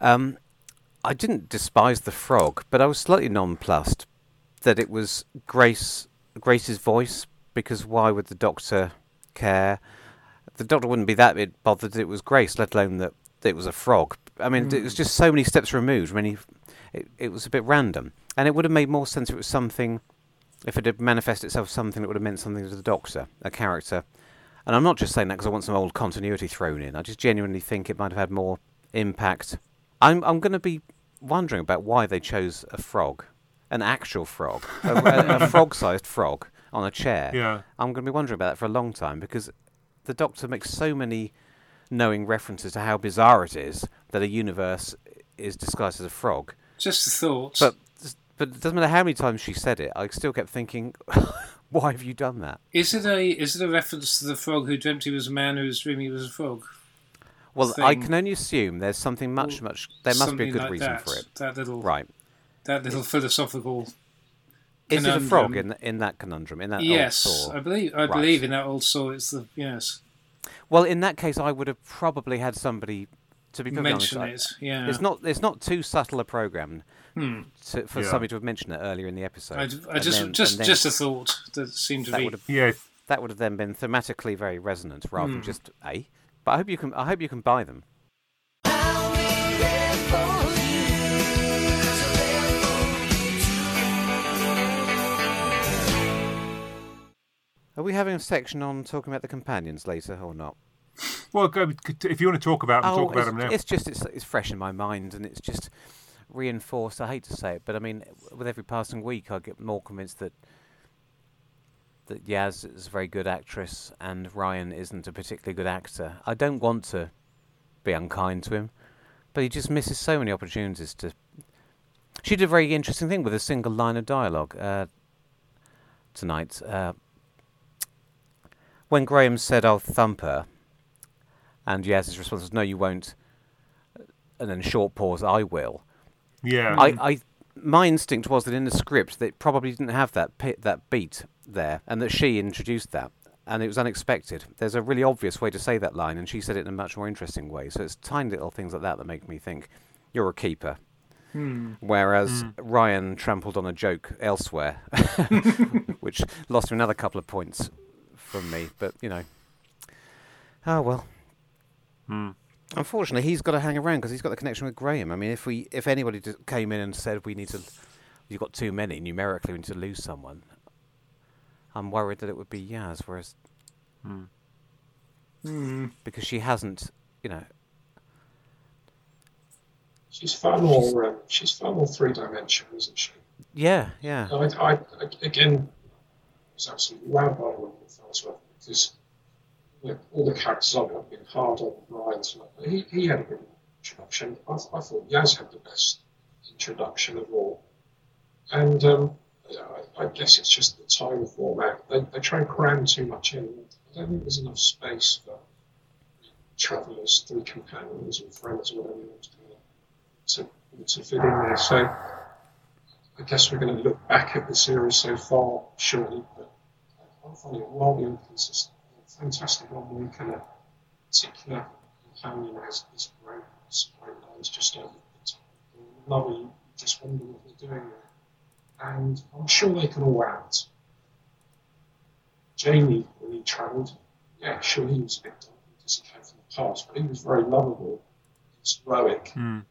Um, I didn't despise the frog, but I was slightly nonplussed that it was Grace Grace's voice because why would the doctor care? The doctor wouldn't be that bit bothered that it was Grace, let alone that it was a frog. I mean, it was just so many steps removed. He, it, it was a bit random, and it would have made more sense if it was something if it had manifested itself as something that would have meant something to the Doctor, a character. And I'm not just saying that because I want some old continuity thrown in. I just genuinely think it might have had more impact. I'm I'm going to be wondering about why they chose a frog, an actual frog, a, a, a frog-sized frog on a chair. Yeah. I'm going to be wondering about that for a long time because the Doctor makes so many knowing references to how bizarre it is that a universe is disguised as a frog. Just a thought. But but it doesn't matter how many times she said it. I still kept thinking, why have you done that? is it a is it a reference to the frog who dreamt he was a man who was dreaming he was a frog? Well, I can only assume there's something much, Or much. There must be a good like reason that, for it, That little right? that little philosophical. Is it a frog in in that conundrum? In that yes, old saw? I believe I Right. believe in that old saw. It's the yes. Well, in that case, I would have probably had somebody to be Mention honest. it. Yeah. It's not. It's not too subtle a program Hmm. to, for Yeah. somebody to have mentioned it earlier in the episode. I, I just then- just then just a thought that seemed to that be. would have Yeah. that would have then been thematically very resonant rather Hmm. than just a. But I hope you can. I hope you can buy them. Are we having a section on talking about the companions later or not? Well, if you want to talk about them, talk about them now. it's just it's, it's fresh in my mind and it's just reinforced. I hate to say it, but I mean, with every passing week, I get more convinced that that Yaz is a very good actress and Ryan isn't a particularly good actor. I don't want to be unkind to him, but he just misses so many opportunities to. She did a very interesting thing with a single line of dialogue uh, tonight. Uh, when Graham said, "I'll thump her," and Yaz's response was, "No, you won't," and then short pause, "I will." Yeah. I, I, my instinct was that in the script they probably didn't have that pit, that beat there, and that she introduced that, and it was unexpected. There's a really obvious way to say that line, and she said it in a much more interesting way. So it's tiny little things like that that make me think you're a keeper. Hmm. Whereas Ryan trampled on a joke elsewhere, which lost him another couple of points from me. But you know, oh well. Hmm. Unfortunately, he's got to hang around because he's got the connection with Graham. I mean, if we, if anybody d- came in and said we need to you've got too many numerically we need to lose someone. I'm worried that it would be Yaz, whereas Hmm. because she hasn't, you know, She's far more. Um, she's far more three dimensional, isn't she? yeah, yeah. I, I, I again was absolutely wowed by the London film as well because you know, all the characters on have been hard on Ryan. So he, he had a good introduction. I, I thought Yaz had the best introduction of all. And um, yeah, I, I guess it's just the time format. They, they try and cram too much in. I don't think there's enough space for travellers, three companions, or friends, or whatever you want to call it, to, to fit in there. So I guess we're going to look back at the series so far shortly, but I find it wildly inconsistent. Fantastic one week and a particular companion has great, great lines just over the top. Another, you just wonder what they're doing there. And I'm sure they can all out. Jamie, when he travelled, yeah, sure he was picked up because he came from the past, but he was very lovable. He was heroic. Mm.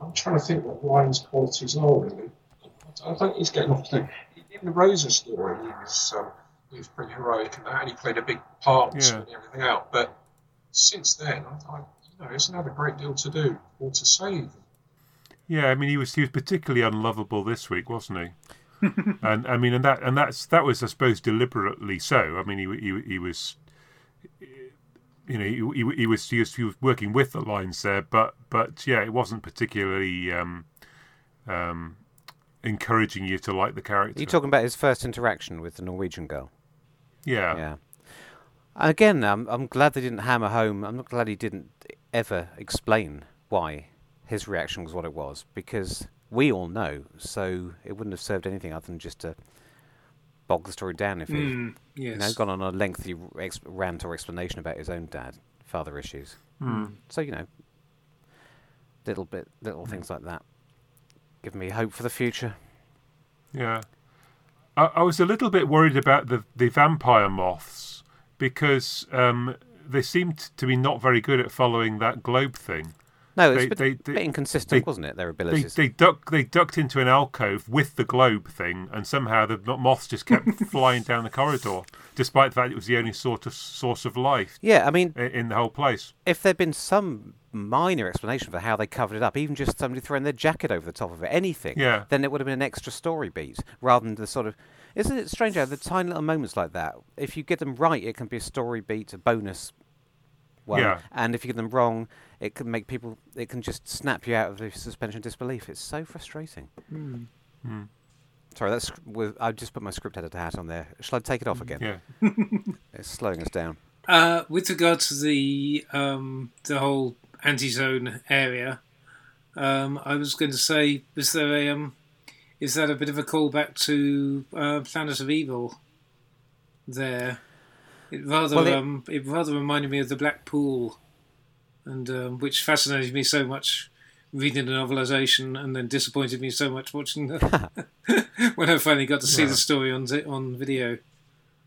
I'm trying to think what Ryan's qualities are really. I don't think he's getting off to. In the Rosa story, he was um, he was pretty heroic and that, and he played a big part in Yeah. sorting everything out. But since then, I, I, you know, he hasn't had a great deal to do or to save. Yeah, I mean, he was he was particularly unlovable this week, wasn't he? and I mean, and that and that's that was, I suppose, deliberately so. I mean, he he, he was, you know, he, he, he was he was he was working with the lines there, but but yeah, it wasn't particularly um, um, encouraging you to like the character. Are you talking about his first interaction with the Norwegian girl? Yeah, Yeah. Again, I'm, I'm glad they didn't hammer home. I'm not glad he didn't ever explain why his reaction was what it was, because we all know. So it wouldn't have served anything other than just to bog the story down if he, Hmm. you know, gone on a lengthy ex- rant or explanation about his own dad, father issues. Hmm. So you know, little bit, little things like that, give me hope for the future. Yeah. I, I was a little bit worried about the, the vampire moths because um, they seemed to be not very good at following that globe thing. No, it's They- a bit, they- bit inconsistent, they- wasn't it? Their abilities. they duck they ducked into an alcove with the globe thing, and somehow the moths just kept flying down the corridor, despite the fact it was the only sort of source of life yeah, I mean, i- in the whole place. if there'd been some minor explanation for how they covered it up, even just somebody throwing their jacket over the top of it, anything, Yeah. then it would have been an extra story beat rather than the sort of. Isn't it strange how the tiny little moments like that, if you get them right, it can be a story beat, a bonus one, Yeah. and if you get them wrong, it can make people, it can just snap you out of the suspension of disbelief. It's so frustrating. Hmm. Sorry, that's with, I just put my script editor hat on there. Shall I take it off again? Yeah. It's slowing us down. Uh, with regard to the um, the whole anti-zone area, um, I was going to say, is there a um, is that a bit of a callback to uh, Planet of Evil? There, it rather Well, it- um, it rather reminded me of the Black Pool, and um, which fascinated me so much reading the novelization, and then disappointed me so much watching the when I finally got to see Yeah. the story on zi- on video.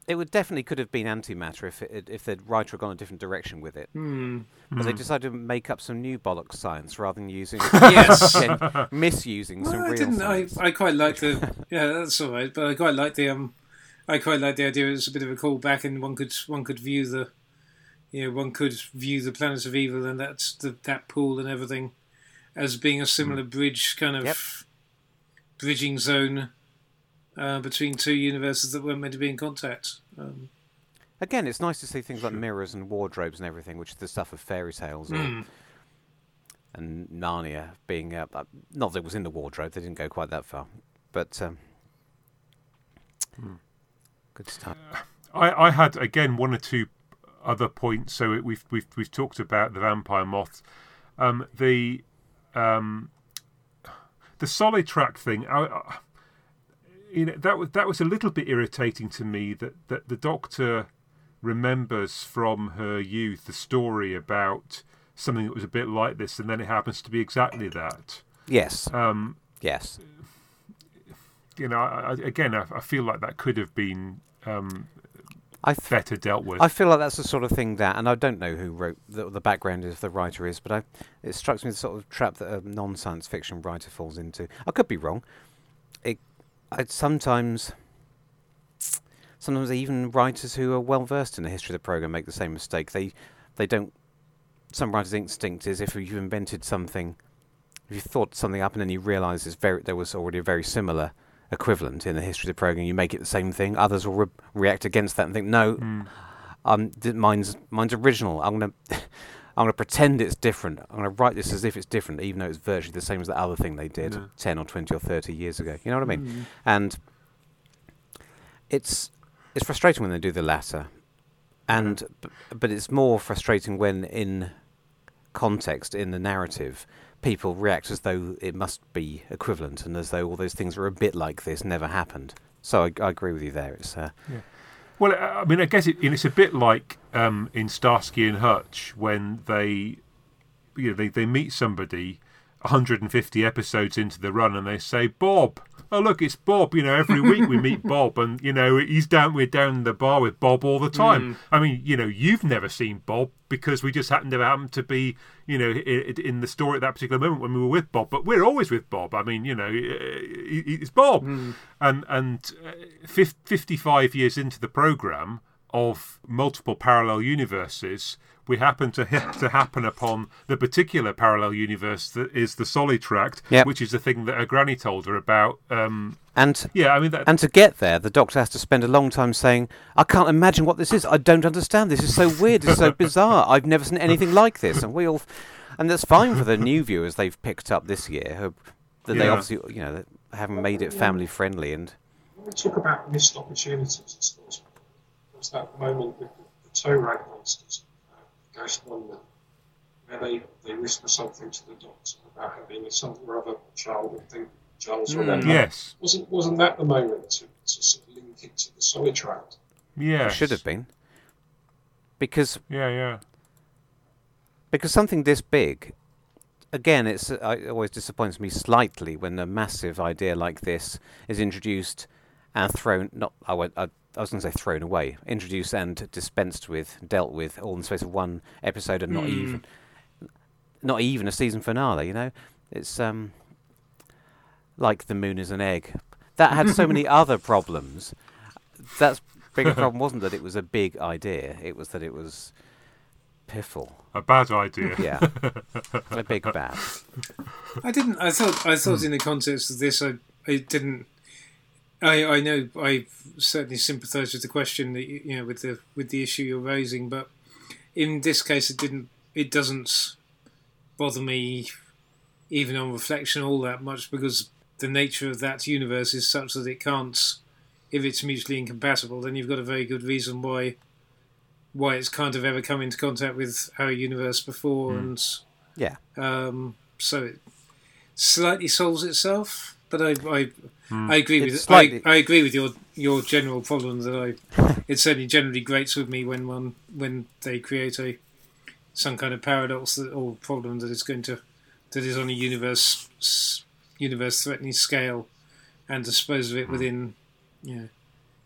It would definitely could have been antimatter if it, if the writer had gone a different direction with it. Hmm. But Hmm. they decided to make up some new bollocks science rather than using Yes. again, misusing some I real didn't. I. I quite like the. Yeah, that's all right. But I quite like the. Um, I quite like the idea. It's a bit of a callback, and one could one could view the. You know, one could view the Planet of Evil and that's the that pool and everything, as being a similar bridge kind of Yep. bridging zone uh, between two universes that weren't meant to be in contact. Um, Again, it's nice to see things like mirrors and wardrobes and everything, which is the stuff of fairy tales or, mm. and Narnia being uh, uh, not that it was in the wardrobe; they didn't go quite that far, but um, good stuff. I, I had again one or two other points. So it, we've we've we've talked about the vampire moths, um, the um, the Solitract thing. I, I, you know that was that was a little bit irritating to me that that the doctor remembers from her youth the story about something that was a bit like this, and then it happens to be exactly that. Yes, Um, yes. you know, I, again, I, I feel like that could have been um, I th- better dealt with. I feel like that's the sort of thing that, and I don't know who wrote the, the background of the writer is, but I, it strikes me the sort of trap that a non-science fiction writer falls into. I could be wrong. it, I sometimes, sometimes even writers who are well versed in the history of the program make the same mistake. They, they don't. Some writers' instinct is if you've invented something, if you thought something up and then you realise it's very there was already a very similar equivalent in the history of the program, you make it the same thing. Others will re- react against that and think, no, Mm. um, th- mine's mine's original. I'm gonna I'm gonna pretend it's different. I'm gonna write this as if it's different, even though it's virtually the same as the other thing they did Yeah. ten or twenty or thirty years ago. You know what I mean? Mm. And it's it's frustrating when they do the latter, and b- but it's more frustrating when in context in the narrative people react as though it must be equivalent and as though all those things are a bit like this never happened. So I, I agree with you there. It's uh, Well, I I mean, I guess it, it's a bit like um, in Starsky and Hutch when they, you know, they, they meet somebody 150 episodes into the run and they say, Bob, oh look, it's Bob. You know, every week we meet Bob, and you know he's down. We're down the bar with Bob all the time. I mean, you know, you've never seen Bob because we just happened to happen to be, you know, in, in the story at that particular moment when we were with Bob. But we're always with Bob. I mean, you know, it's Bob, and and uh, 55 years into the program of multiple parallel universes, we happen to ha- to happen upon the particular parallel universe that is the Solitract, Yep. which is the thing that her granny told her about. Um, and yeah, I mean that. And to get there, the doctor has to spend a long time saying, I can't imagine what this is. I don't understand. This is so weird. It's so bizarre. I've never seen anything like this. And we all. And that's fine for the new viewers they've picked up this year. Who, that they obviously, you know, haven't made it family friendly. And we talk about missed opportunities, I suppose, there's that moment with the, the toe rag monsters, uh, Ghost Wonder, where they, they whisper something to the doctor about having some or other child and think Charles Mm. remember. yes, Wasn't wasn't that the moment to, to sort of link it to the Solitract? yeah, it should have been. Because Yeah, yeah. because something this big again it's uh, it always disappoints me slightly when a massive idea like this is introduced and thrown not I, won't, I, I was going to say thrown away introduced and dispensed with dealt with all in the space of one episode and not Mm. even not even a season finale you know it's um like the moon is an egg that had so many other problems that's bigger problem wasn't that it was a big idea it was that it was piffle A bad idea. yeah, a big bad. I didn't. I thought. I thought in the context of this, I, I didn't. I, I know I certainly sympathise with the question that you, you know with the with the issue you're raising, but in this case, it didn't. It doesn't bother me, even on reflection, all that much because the nature of that universe is such that it can't. If it's mutually incompatible, then you've got a very good reason why why it's kind of ever come into contact with our universe before, and Yeah, um, so it slightly solves itself. But I, I, Mm. I agree It's with slightly- I, I agree with your your general problem that I. it certainly generally grates with me when one when they create a some kind of paradox that, or problem that is going to that is on a universe universe threatening scale, and dispose of it mm. within you know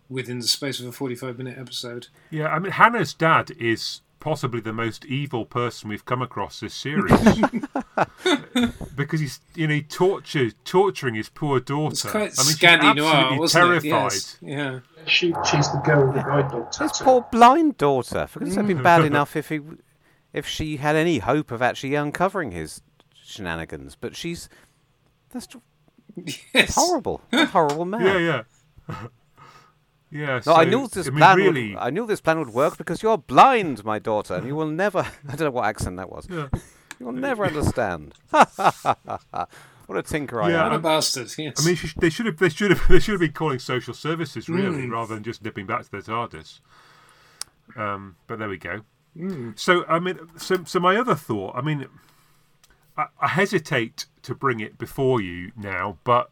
within the space of a forty five minute episode. Yeah, I mean, Hannah's dad is possibly the most evil person we've come across this series because he's you know he tortured torturing his poor daughter. It's quite I mean, she's Scandi noir, wasn't terrified. it? Yes. Yeah. She, she's the girl with the guide dog his poor blind daughter. For goodness sake, it'd been mm. bad enough if he, if she had any hope of actually uncovering his shenanigans. But she's that's Yes. horrible. A horrible man. Yeah, yeah, yeah. No, so, I knew this I mean, plan. really, Would, I knew this plan would work because you're blind, my daughter, and you will never. I don't know what accent that was. Yeah. You'll never understand. what a tinker I Yeah, What a bastard. Yes. I mean, sh- they should have they should have they should have been calling social services really Mm. rather than just nipping back to their TARDIS. Um, but there we go. Mm. So I mean, so so my other thought. I mean, I, I hesitate to bring it before you now, but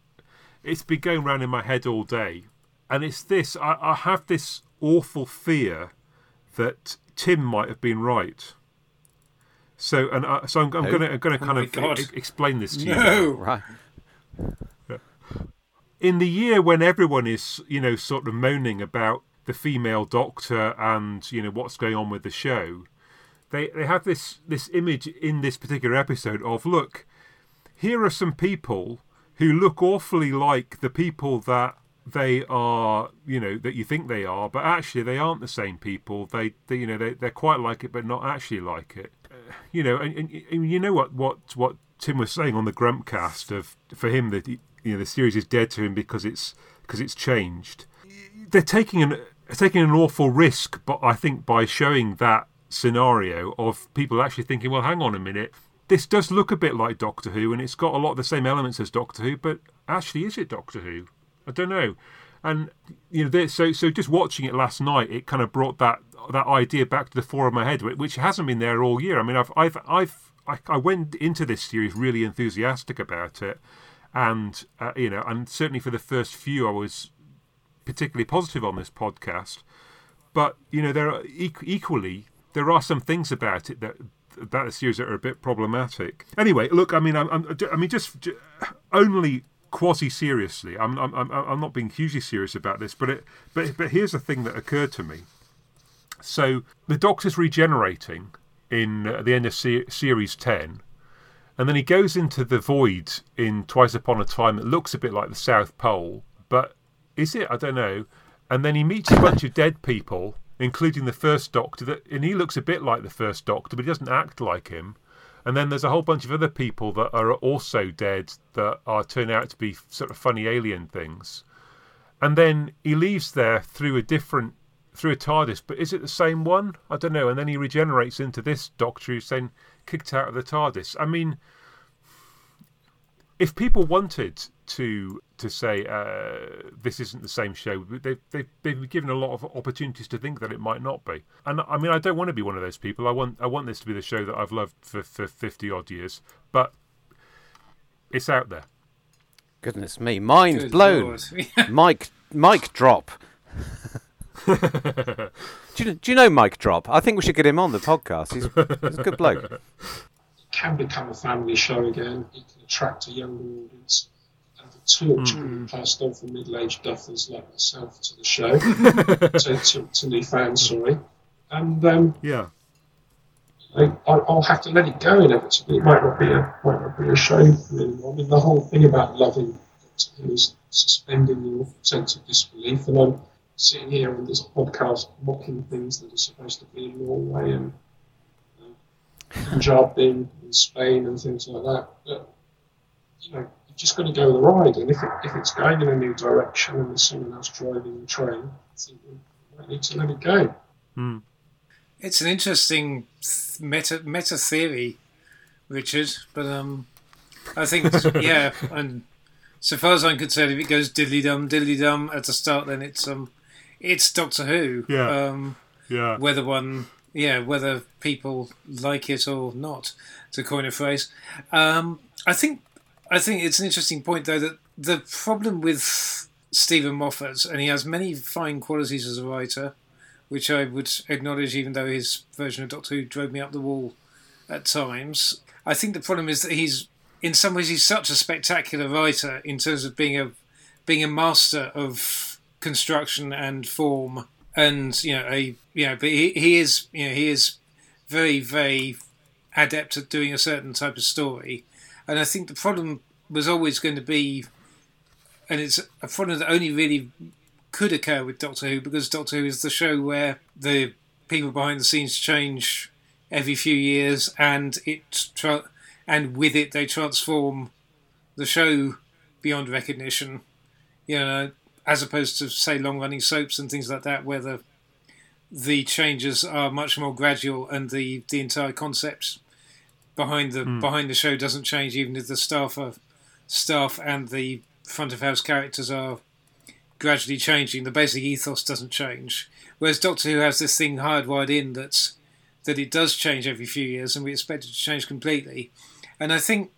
it's been going around in my head all day, and it's this. I, I have this awful fear that Tim might have been right. So and I, so I'm, I'm Who? going to I'm going to Oh kind my of God. e- explain this to you. no. Right. in the year when everyone is, you know, sort of moaning about the female doctor and you know what's going on with the show, they they have this this image in this particular episode of look, here are some people who look awfully like the people that they are, you know, that you think they are, but actually they aren't the same people. They, they you know, they, they're quite like it, but not actually like it. Uh, you know, and, and, and you know what, what, what Tim was saying on the Grumpcast of for him that you know the series is dead to him because it's because it's changed. They're taking an taking an awful risk, but I think by showing that scenario of people actually thinking, well, hang on a minute, this does look a bit like Doctor Who, and it's got a lot of the same elements as Doctor Who, but actually, is it Doctor Who? I don't know. And you know, so so just watching it last night, it kind of brought that that idea back to the fore of my head, which hasn't been there all year. I mean, I've I've I've I, I went into this series really enthusiastic about it, and uh, you know, and certainly for the first few, I was particularly positive on this podcast. But you know, there are equally there are some things about it that about the series that are a bit problematic. Anyway, look, I mean, I'm, I'm i mean, just only quasi seriously. I'm, I'm, I'm, I'm not being hugely serious about this, but it, but but here's the thing that occurred to me. So the Doctor's regenerating in uh, the end of se- series ten, and then he goes into the void in Twice Upon a Time. It looks a bit like the South Pole, but is it? I don't know. And then he meets a bunch of dead people, including the First Doctor, that, and he looks a bit like the First Doctor, but he doesn't act like him. And then there's a whole bunch of other people that are also dead that are turn out to be sort of funny alien things. And then he leaves there through a different through a TARDIS, but is it the same one? I don't know. And then he regenerates into this Doctor who's then kicked out of the TARDIS. I mean, if people wanted to to say uh, this isn't the same show, they've, they've they've been given a lot of opportunities to think that it might not be. And I mean, I don't want to be one of those people. I want I want this to be the show that I've loved for for fifty odd years, but it's out there. Goodness me, mind Good blown. Lord. Mike, Mike drop. do, you, do you know Mike Drop? I think we should get him on the podcast. He's, he's a good bloke. can become a family show again. It can attract a younger audience. And the torch will be passed on from middle-aged duffers like myself to the show, to, to, to new fans, sorry. And um, Yeah. I, I- I'll have to let it go inevitably. It might not be a might not be a show for me. I mean, the whole thing about loving is suspending your sense of disbelief, and I'm sitting here on this podcast mocking things that are supposed to be in Norway and uh, Punjab in, in Spain and things like that. But you know, just got to go with the ride, and if it, if it's going in a new direction and there's someone else driving the train, I think we might need to let it go. Hmm. It's an interesting meta meta theory, Richard. But um, I think yeah, and so far as I'm concerned, if it goes diddly dum diddly dum at the start, then it's um, it's Doctor Who. Yeah. Um, Yeah. whether one yeah whether people like it or not to coin a phrase um, i think i think it's an interesting point though that the problem with Steven Moffat and he has many fine qualities as a writer which i would acknowledge even though his version of doctor who drove me up the wall at times. I think the problem is that he's in some ways he's such a spectacular writer in terms of being a being a master of construction and form. And you know a you know but he, he is you know he is very very adept at doing a certain type of story and i think the problem was always going to be and it's a problem that only really could occur with doctor who because doctor who is the show where the people behind the scenes change every few years and it tra- and with it they transform the show beyond recognition. You know as opposed to say long running soaps and things like that where the the changes are much more gradual and the the entire concept behind the hmm. behind the show doesn't change even if the staff are staff and the front of house characters are gradually changing the basic ethos doesn't change. Whereas doctor who has this thing hardwired in that's that it does change every few years and we expect it to change completely. And i think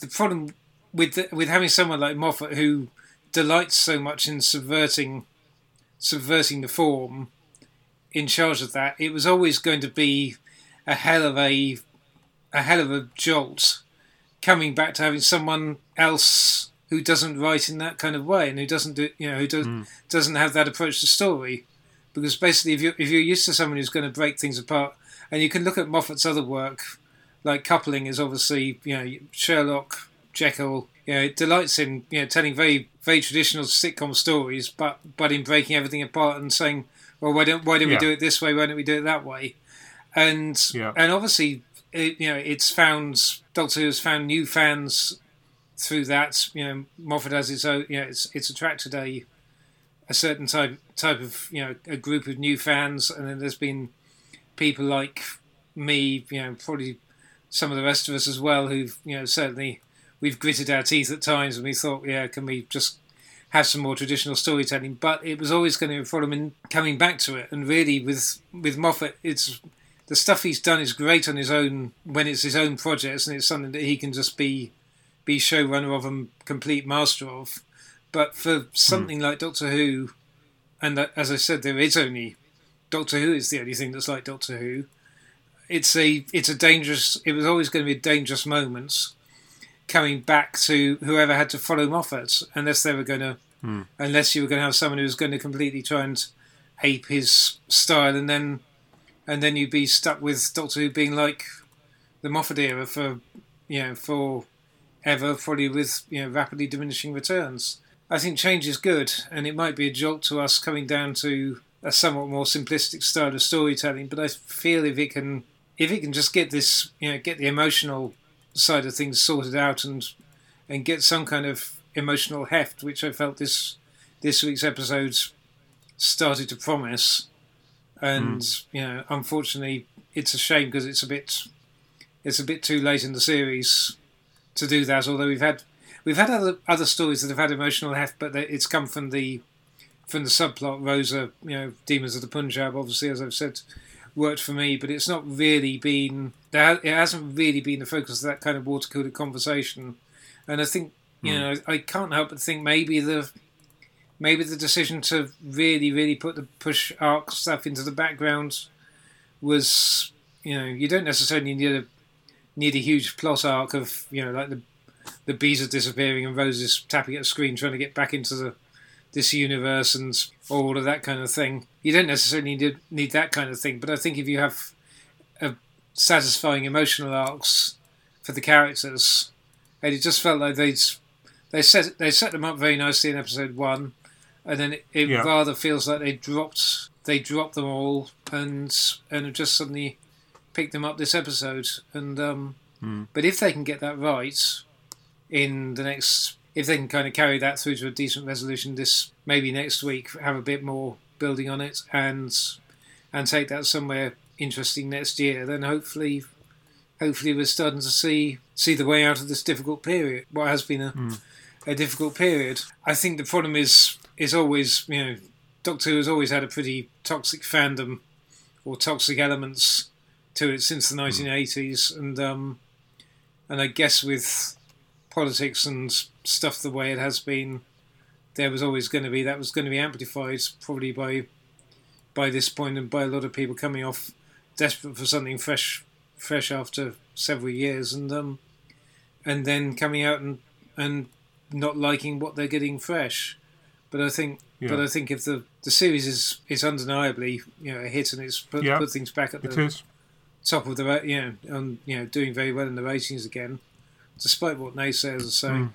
the problem with the, with having someone like moffat who delights so much in subverting subverting the form in charge of that it was always going to be a hell of a a hell of a jolt coming back to having someone else who doesn't write in that kind of way and who doesn't do you know who does, hmm. doesn't have that approach to story because basically if you're if you're used to someone who's going to break things apart and you can look at Moffat's other work like coupling is obviously you know Sherlock Jekyll. You know, it delights in you know telling very very traditional sitcom stories, but but in breaking everything apart and saying, well, why don't why don't Yeah. we do it this way? Why don't we do it that way? And Yeah. and obviously, it, you know, it's found Doctor Who has found new fans through that. You know, Moffat has its own. You know, it's it's attracted a a certain type type of you know a group of new fans, and then there's been people like me, you know, probably some of the rest of us as well, who've you know certainly we've gritted our teeth at times, and we thought, yeah, can we just have some more traditional storytelling? But it was always going to problem in coming back to it, and really with with Moffat, it's the stuff he's done is great on his own when it's his own projects, and it's something that he can just be be showrunner of and complete master of. But for something like Doctor Who, and that, as I said, there is only Doctor Who is the only thing that's like Doctor Who. It's a it's a dangerous. It was always going to be dangerous moments coming back to whoever had to follow Moffat, unless they were going to, hmm. unless you were going to have someone who was going to completely try and ape his style, and then and then you'd be stuck with Doctor Who being like the Moffat era for you know for ever, probably with you know rapidly diminishing returns. I think change is good, and it might be a jolt to us coming down to a somewhat more simplistic style of storytelling. But I feel if it can, if it can just get this, you know, get the emotional side of things sorted out and and get some kind of emotional heft, which I felt this this week's episode started to promise. And mm. you know, unfortunately, it's a shame because it's a bit it's a bit too late in the series to do that. Although we've had we've had other other stories that have had emotional heft, but it's come from the from the subplot. Rosa, you know, Demons of the Punjab, obviously, as I've said, worked for me, but it's not really been there. It hasn't really been the focus of that kind of water cooler conversation. And I think you mm. know, I can't help but think maybe the maybe the decision to really, really put the push arc stuff into the background was, you know, you don't necessarily need a need a huge plot arc of you know like the the bees are disappearing and Rose is tapping at a screen trying to get back into the this universe and all of that kind of thing. You don't necessarily need need that kind of thing, but I think if you have a satisfying emotional arcs for the characters, and it just felt like they'd they set they set them up very nicely in episode one, and then it, it Yeah. rather feels like they dropped they dropped them all and and have just suddenly picked them up this episode. And um, but if they can get that right in the next, if they can kind of carry that through to a decent resolution this maybe next week, have a bit more building on it, and and take that somewhere interesting next year, then hopefully hopefully we're starting to see see the way out of this difficult period. What has been a a difficult period. I think the problem is is always you know Doctor Who has always had a pretty toxic fandom or toxic elements to it since the 1980s, and um, and I guess with politics and stuff the way it has been, there was always going to be that was going to be amplified probably by by this point and by a lot of people coming off desperate for something fresh fresh after several years. And um and then coming out and and not liking what they're getting fresh but I think but I think if the the series is is undeniably you know a hit and it's put, Yeah, put things back at the top of the you know on you know doing very well in the ratings again despite what naysayers are saying.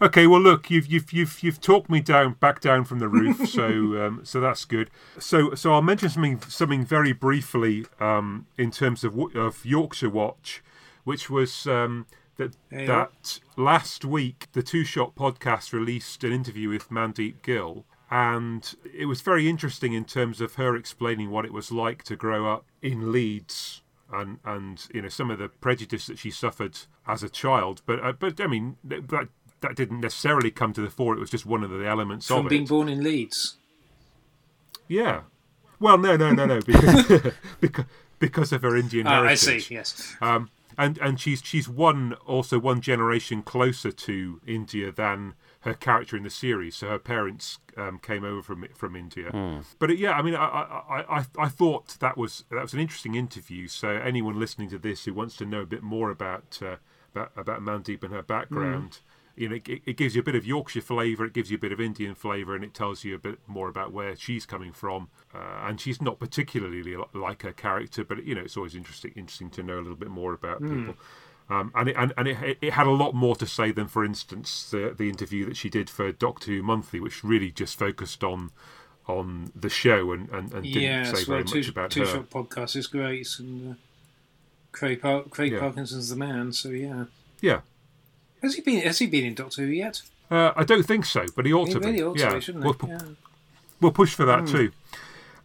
Okay, well, look, you've you've you've you've talked me down back down from the roof, so um, so that's good. So so I'll mention something something very briefly um, in terms of of Yorkshire Watch, which was um, that Hey, that last week the Two Shot podcast released an interview with Mandeep Gill, and it was very interesting in terms of her explaining what it was like to grow up in Leeds and and you know some of the prejudice that she suffered as a child. But uh, but I mean that that didn't necessarily come to the fore. It was just one of the elements from of being it. born in Leeds Yeah. Well, no, no, no, no, because because, because of her Indian Ah, I heritage. see yes Um, and and she's she's one also one generation closer to India than her character in the series. So her parents um, came over from from India. But it, yeah, I mean, I, I I I thought that was that was an interesting interview. So anyone listening to this who wants to know a bit more about uh, about about Mandeep and her background. You know, it, it gives you a bit of Yorkshire flavour, it gives you a bit of Indian flavour, and it tells you a bit more about where she's coming from. Uh, and she's not particularly li- like her character, but you know, it's always interesting interesting to know a little bit more about people. Um, and it, and, and it, it had a lot more to say than, for instance, the, the interview that she did for Doctor Who Monthly, which really just focused on on the show and, and, and didn't yeah, say well, very two, much about two her. shot podcast is great, and uh, Craig Par- Craig Yeah. Parkinson's the man. So yeah, Yeah, has he been has he been in Doctor Who yet? uh, I don't think so, but he ought He to really be. ought yeah, to, be, shouldn't we'll, pu- Yeah. we'll push for that too.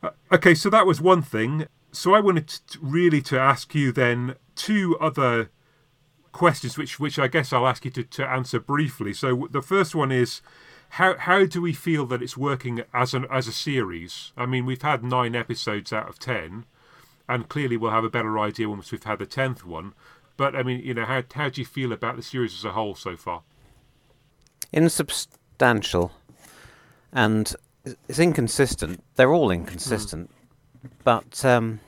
Uh, okay, so that was one thing. So I wanted to, really to ask you then two other questions, which which I guess I'll ask you to, to answer briefly. So the first one is. How, how do we feel that it's working as an as a series? I mean, we've had nine episodes out of ten, and clearly we'll have a better idea once we've had the tenth one. But I mean, you know, how how do you feel about the series as a whole so far? insubstantial and it's inconsistent. They're all inconsistent, but um,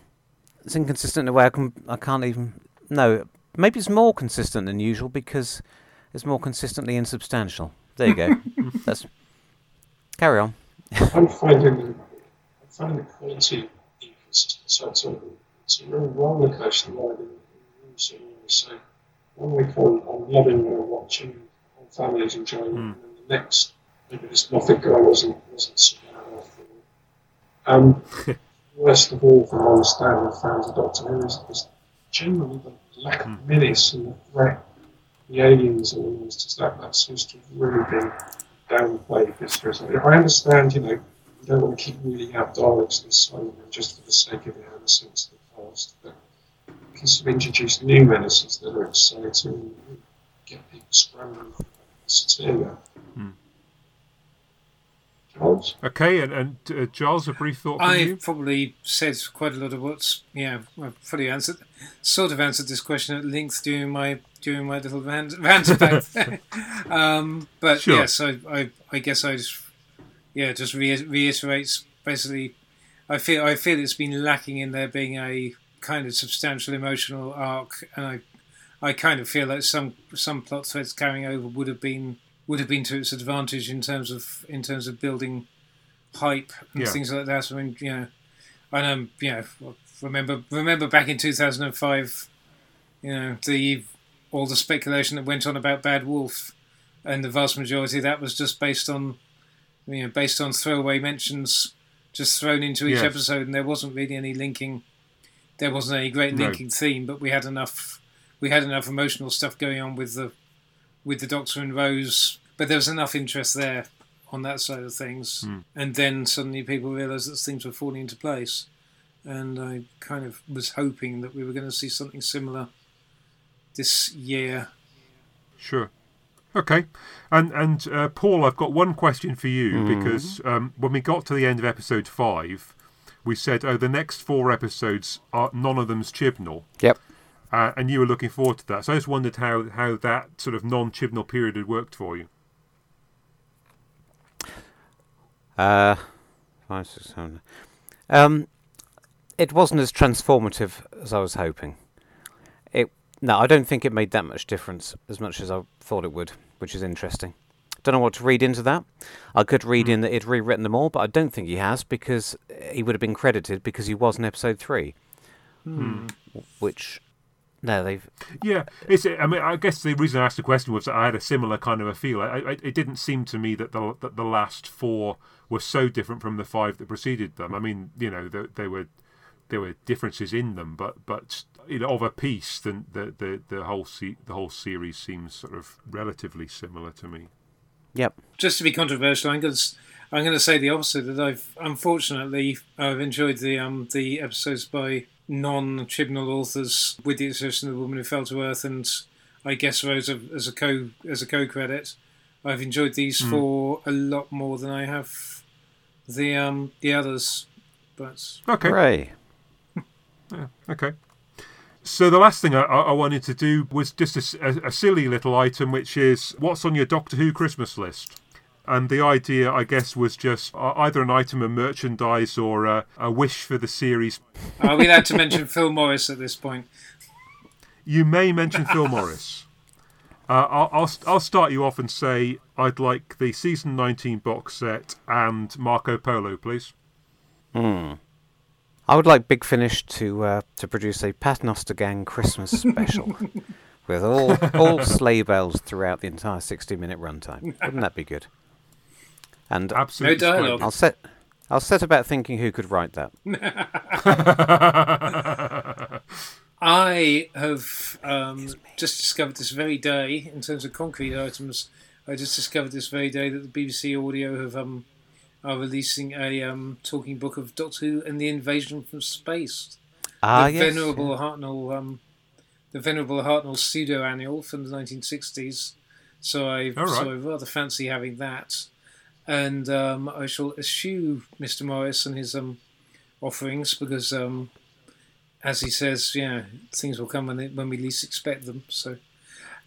it's inconsistent in a way I can I can't even no. Maybe it's more consistent than usual because it's more consistently insubstantial. There you go. That's carry on. I'm finding I'm finding the quality inconsistent. So it's a, it's a real roller coaster ride in, in recent years. So one week I'm, I'm loving or watching, whole families enjoying it, and then the next, maybe there's nothing going wasn't, wasn't so bad after all. Um, worst of all, from my understanding, fans of Doctor Who is, is generally the lack of menace and the threat, the aliens and all this, that, that seems to have really been downplayed this series. I understand, you know, you don't want to keep reading out Daleks and Cybermen just for the sake of it and a sense of the past, but you can sort of new medicines that are exciting and get people scrambling for hysteria. Hmm. Charles? Okay, and, and uh, Giles, a brief thought from I you? probably said quite a lot of what's yeah. I've fully answered, sort of answered this question at length during my during my little rant, rant about. um, but Sure. yes, I, I I guess I just yeah just re- reiterates basically. I feel I feel it's been lacking in there being a kind of substantial emotional arc, and I I kind of feel like some some plot threads carrying over would have been would have been to its advantage in terms of in terms of building hype and Yeah. things like that. I mean, you know, I know, you know, remember remember back in two thousand and five, you know, the all the speculation that went on about Bad Wolf, and the vast majority of that was just based on, you know, based on throwaway mentions just thrown into each episode, and there wasn't really any linking. There wasn't any great No. linking theme, but we had enough. We had enough emotional stuff going on with the, with the Doctor and Rose, but there was enough interest there on that side of things. Hmm. And then suddenly people realised that things were falling into place. And I kind of was hoping that we were going to see something similar this year. Sure. Okay, and and uh, Paul, I've got one question for you because um, when we got to the end of episode five, we said, "Oh, the next four episodes are none of them's Chibnall," Yep. uh, and you were looking forward to that. So I just wondered how how that sort of non-Chibnall period had worked for you. Uh, five, six, seven. Um, it wasn't as transformative as I was hoping. It no, I don't think it made that much difference as much as I thought it would, which is interesting. Don't know what to read into that. I could read hmm. in that he'd rewritten them all, but I don't think he has because he would have been credited because he was in episode three, hmm. which no, they've Yeah, it's. I mean, I guess the reason I asked the question was that I had a similar kind of a feel. I, I, it didn't seem to me that the that the last four were so different from the five that preceded them. I mean, you know, there, there were there were differences in them, but but you know, of a piece, then the the the whole se- the whole series seems sort of relatively similar to me. Yep. Just to be controversial, I'm going to I'm going to say the opposite. That I've unfortunately I've enjoyed the um the episodes by non-Chibnall authors, with the exception of the Woman Who Fell to Earth and I guess Rose as a co as a co-credit. I've enjoyed these four a lot more than I have the um the others. But Okay, Hooray. okay. So the last thing I, I I wanted to do was just a silly little item, which is what's on your Doctor Who Christmas list. And the idea, I guess, was just uh, either an item of merchandise or a, a wish for the series. are we allowed to mention Phil Morris at this point? You may mention Phil Morris. Uh, I'll, I'll I'll start you off and say I'd like the season 19 box set and Marco Polo, please. I would like Big Finish to uh, to produce a Paternoster Gang Christmas special, with all all sleigh bells throughout the entire sixty-minute runtime. Wouldn't that be good? And Absolutely. dialogue. I'll set I'll set about thinking who could write that. I have um, just discovered this very day, in terms of concrete items, I just discovered this very day that the BBC Audio have um, are releasing a um, talking book of Doctor Who and the Invasion from Space. Ah, the yes. venerable Hartnell, um, the venerable Hartnell pseudo annual from the 1960s. So I, All right. so I rather fancy having that, and um, I shall eschew Mr. Morris and his um, offerings because, um, as he says, yeah, things will come when they, when we least expect them. So,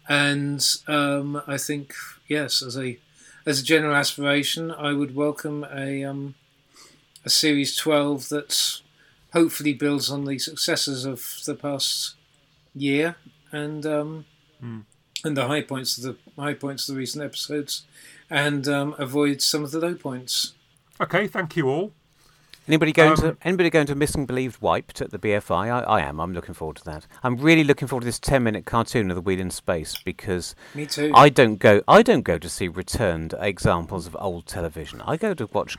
and um, I think yes, as a as a general aspiration, I would welcome a um, a series twelve that hopefully builds on the successes of the past year and um, and the high points of the high points of the recent episodes, and um, avoids some of the low points. okay, thank you all. Anybody going Um, to anybody going to Missing Believed Wiped at the BFI? I, I am. I'm looking forward to that. I'm really looking forward to this ten minute cartoon of the Wheel in Space because Me too. I don't go I don't go to see returned examples of old television. I go to watch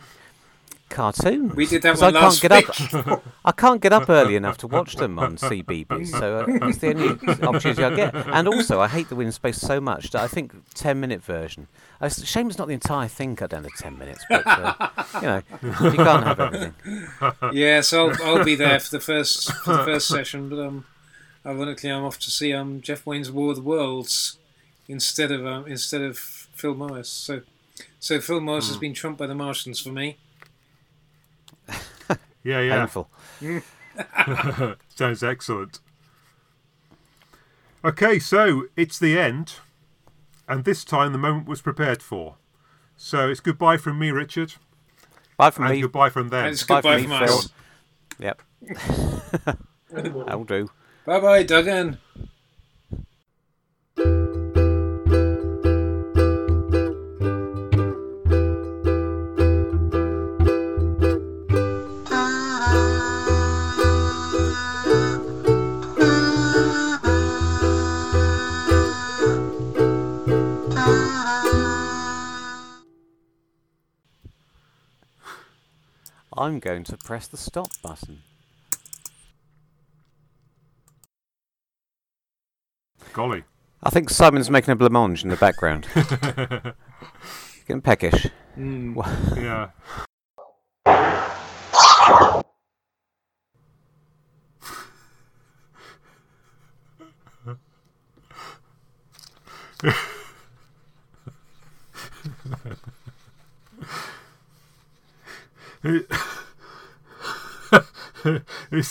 cartoons. We did that one I last can't get up. I can't get up early enough to watch them on CBeebies, so uh, it's the only opportunity I get. And also, I hate the in Space so much that I think ten minute version. Uh, It's a shame it's not the entire thing cut down to ten minutes, but uh, you know you can't have everything. yes, I'll I'll be there for the first for the first session, but um, ironically, I'm off to see um Jeff Wayne's War of the Worlds instead of um instead of Phil Morris. So so Phil Morris has been trumped by the Martians for me. Yeah, yeah. Painful. Sounds excellent. Okay, so it's the end, and this time the moment was prepared for. So it's goodbye from me, Richard, Bye from me. and me. goodbye from them. It's Bye goodbye from from me, Phil. us. Yep, that'll do. Bye bye, Duggan. I'm going to press the stop button. Golly. I think Simon's making a blancmange in the background. Getting peckish. Hmm. Yeah. it's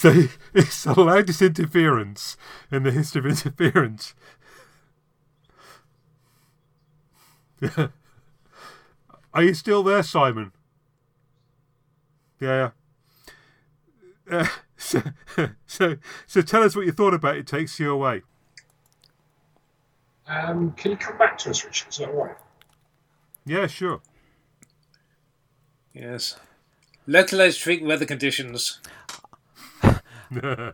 the it's the loudest interference in the history of interference. Are you still there, Simon? Yeah. Uh, so, so, so tell us what you thought about it. Takes you away. Um, can you come back to us, Richard? Is that all right? Yeah, sure. Yes. Localized freak weather conditions.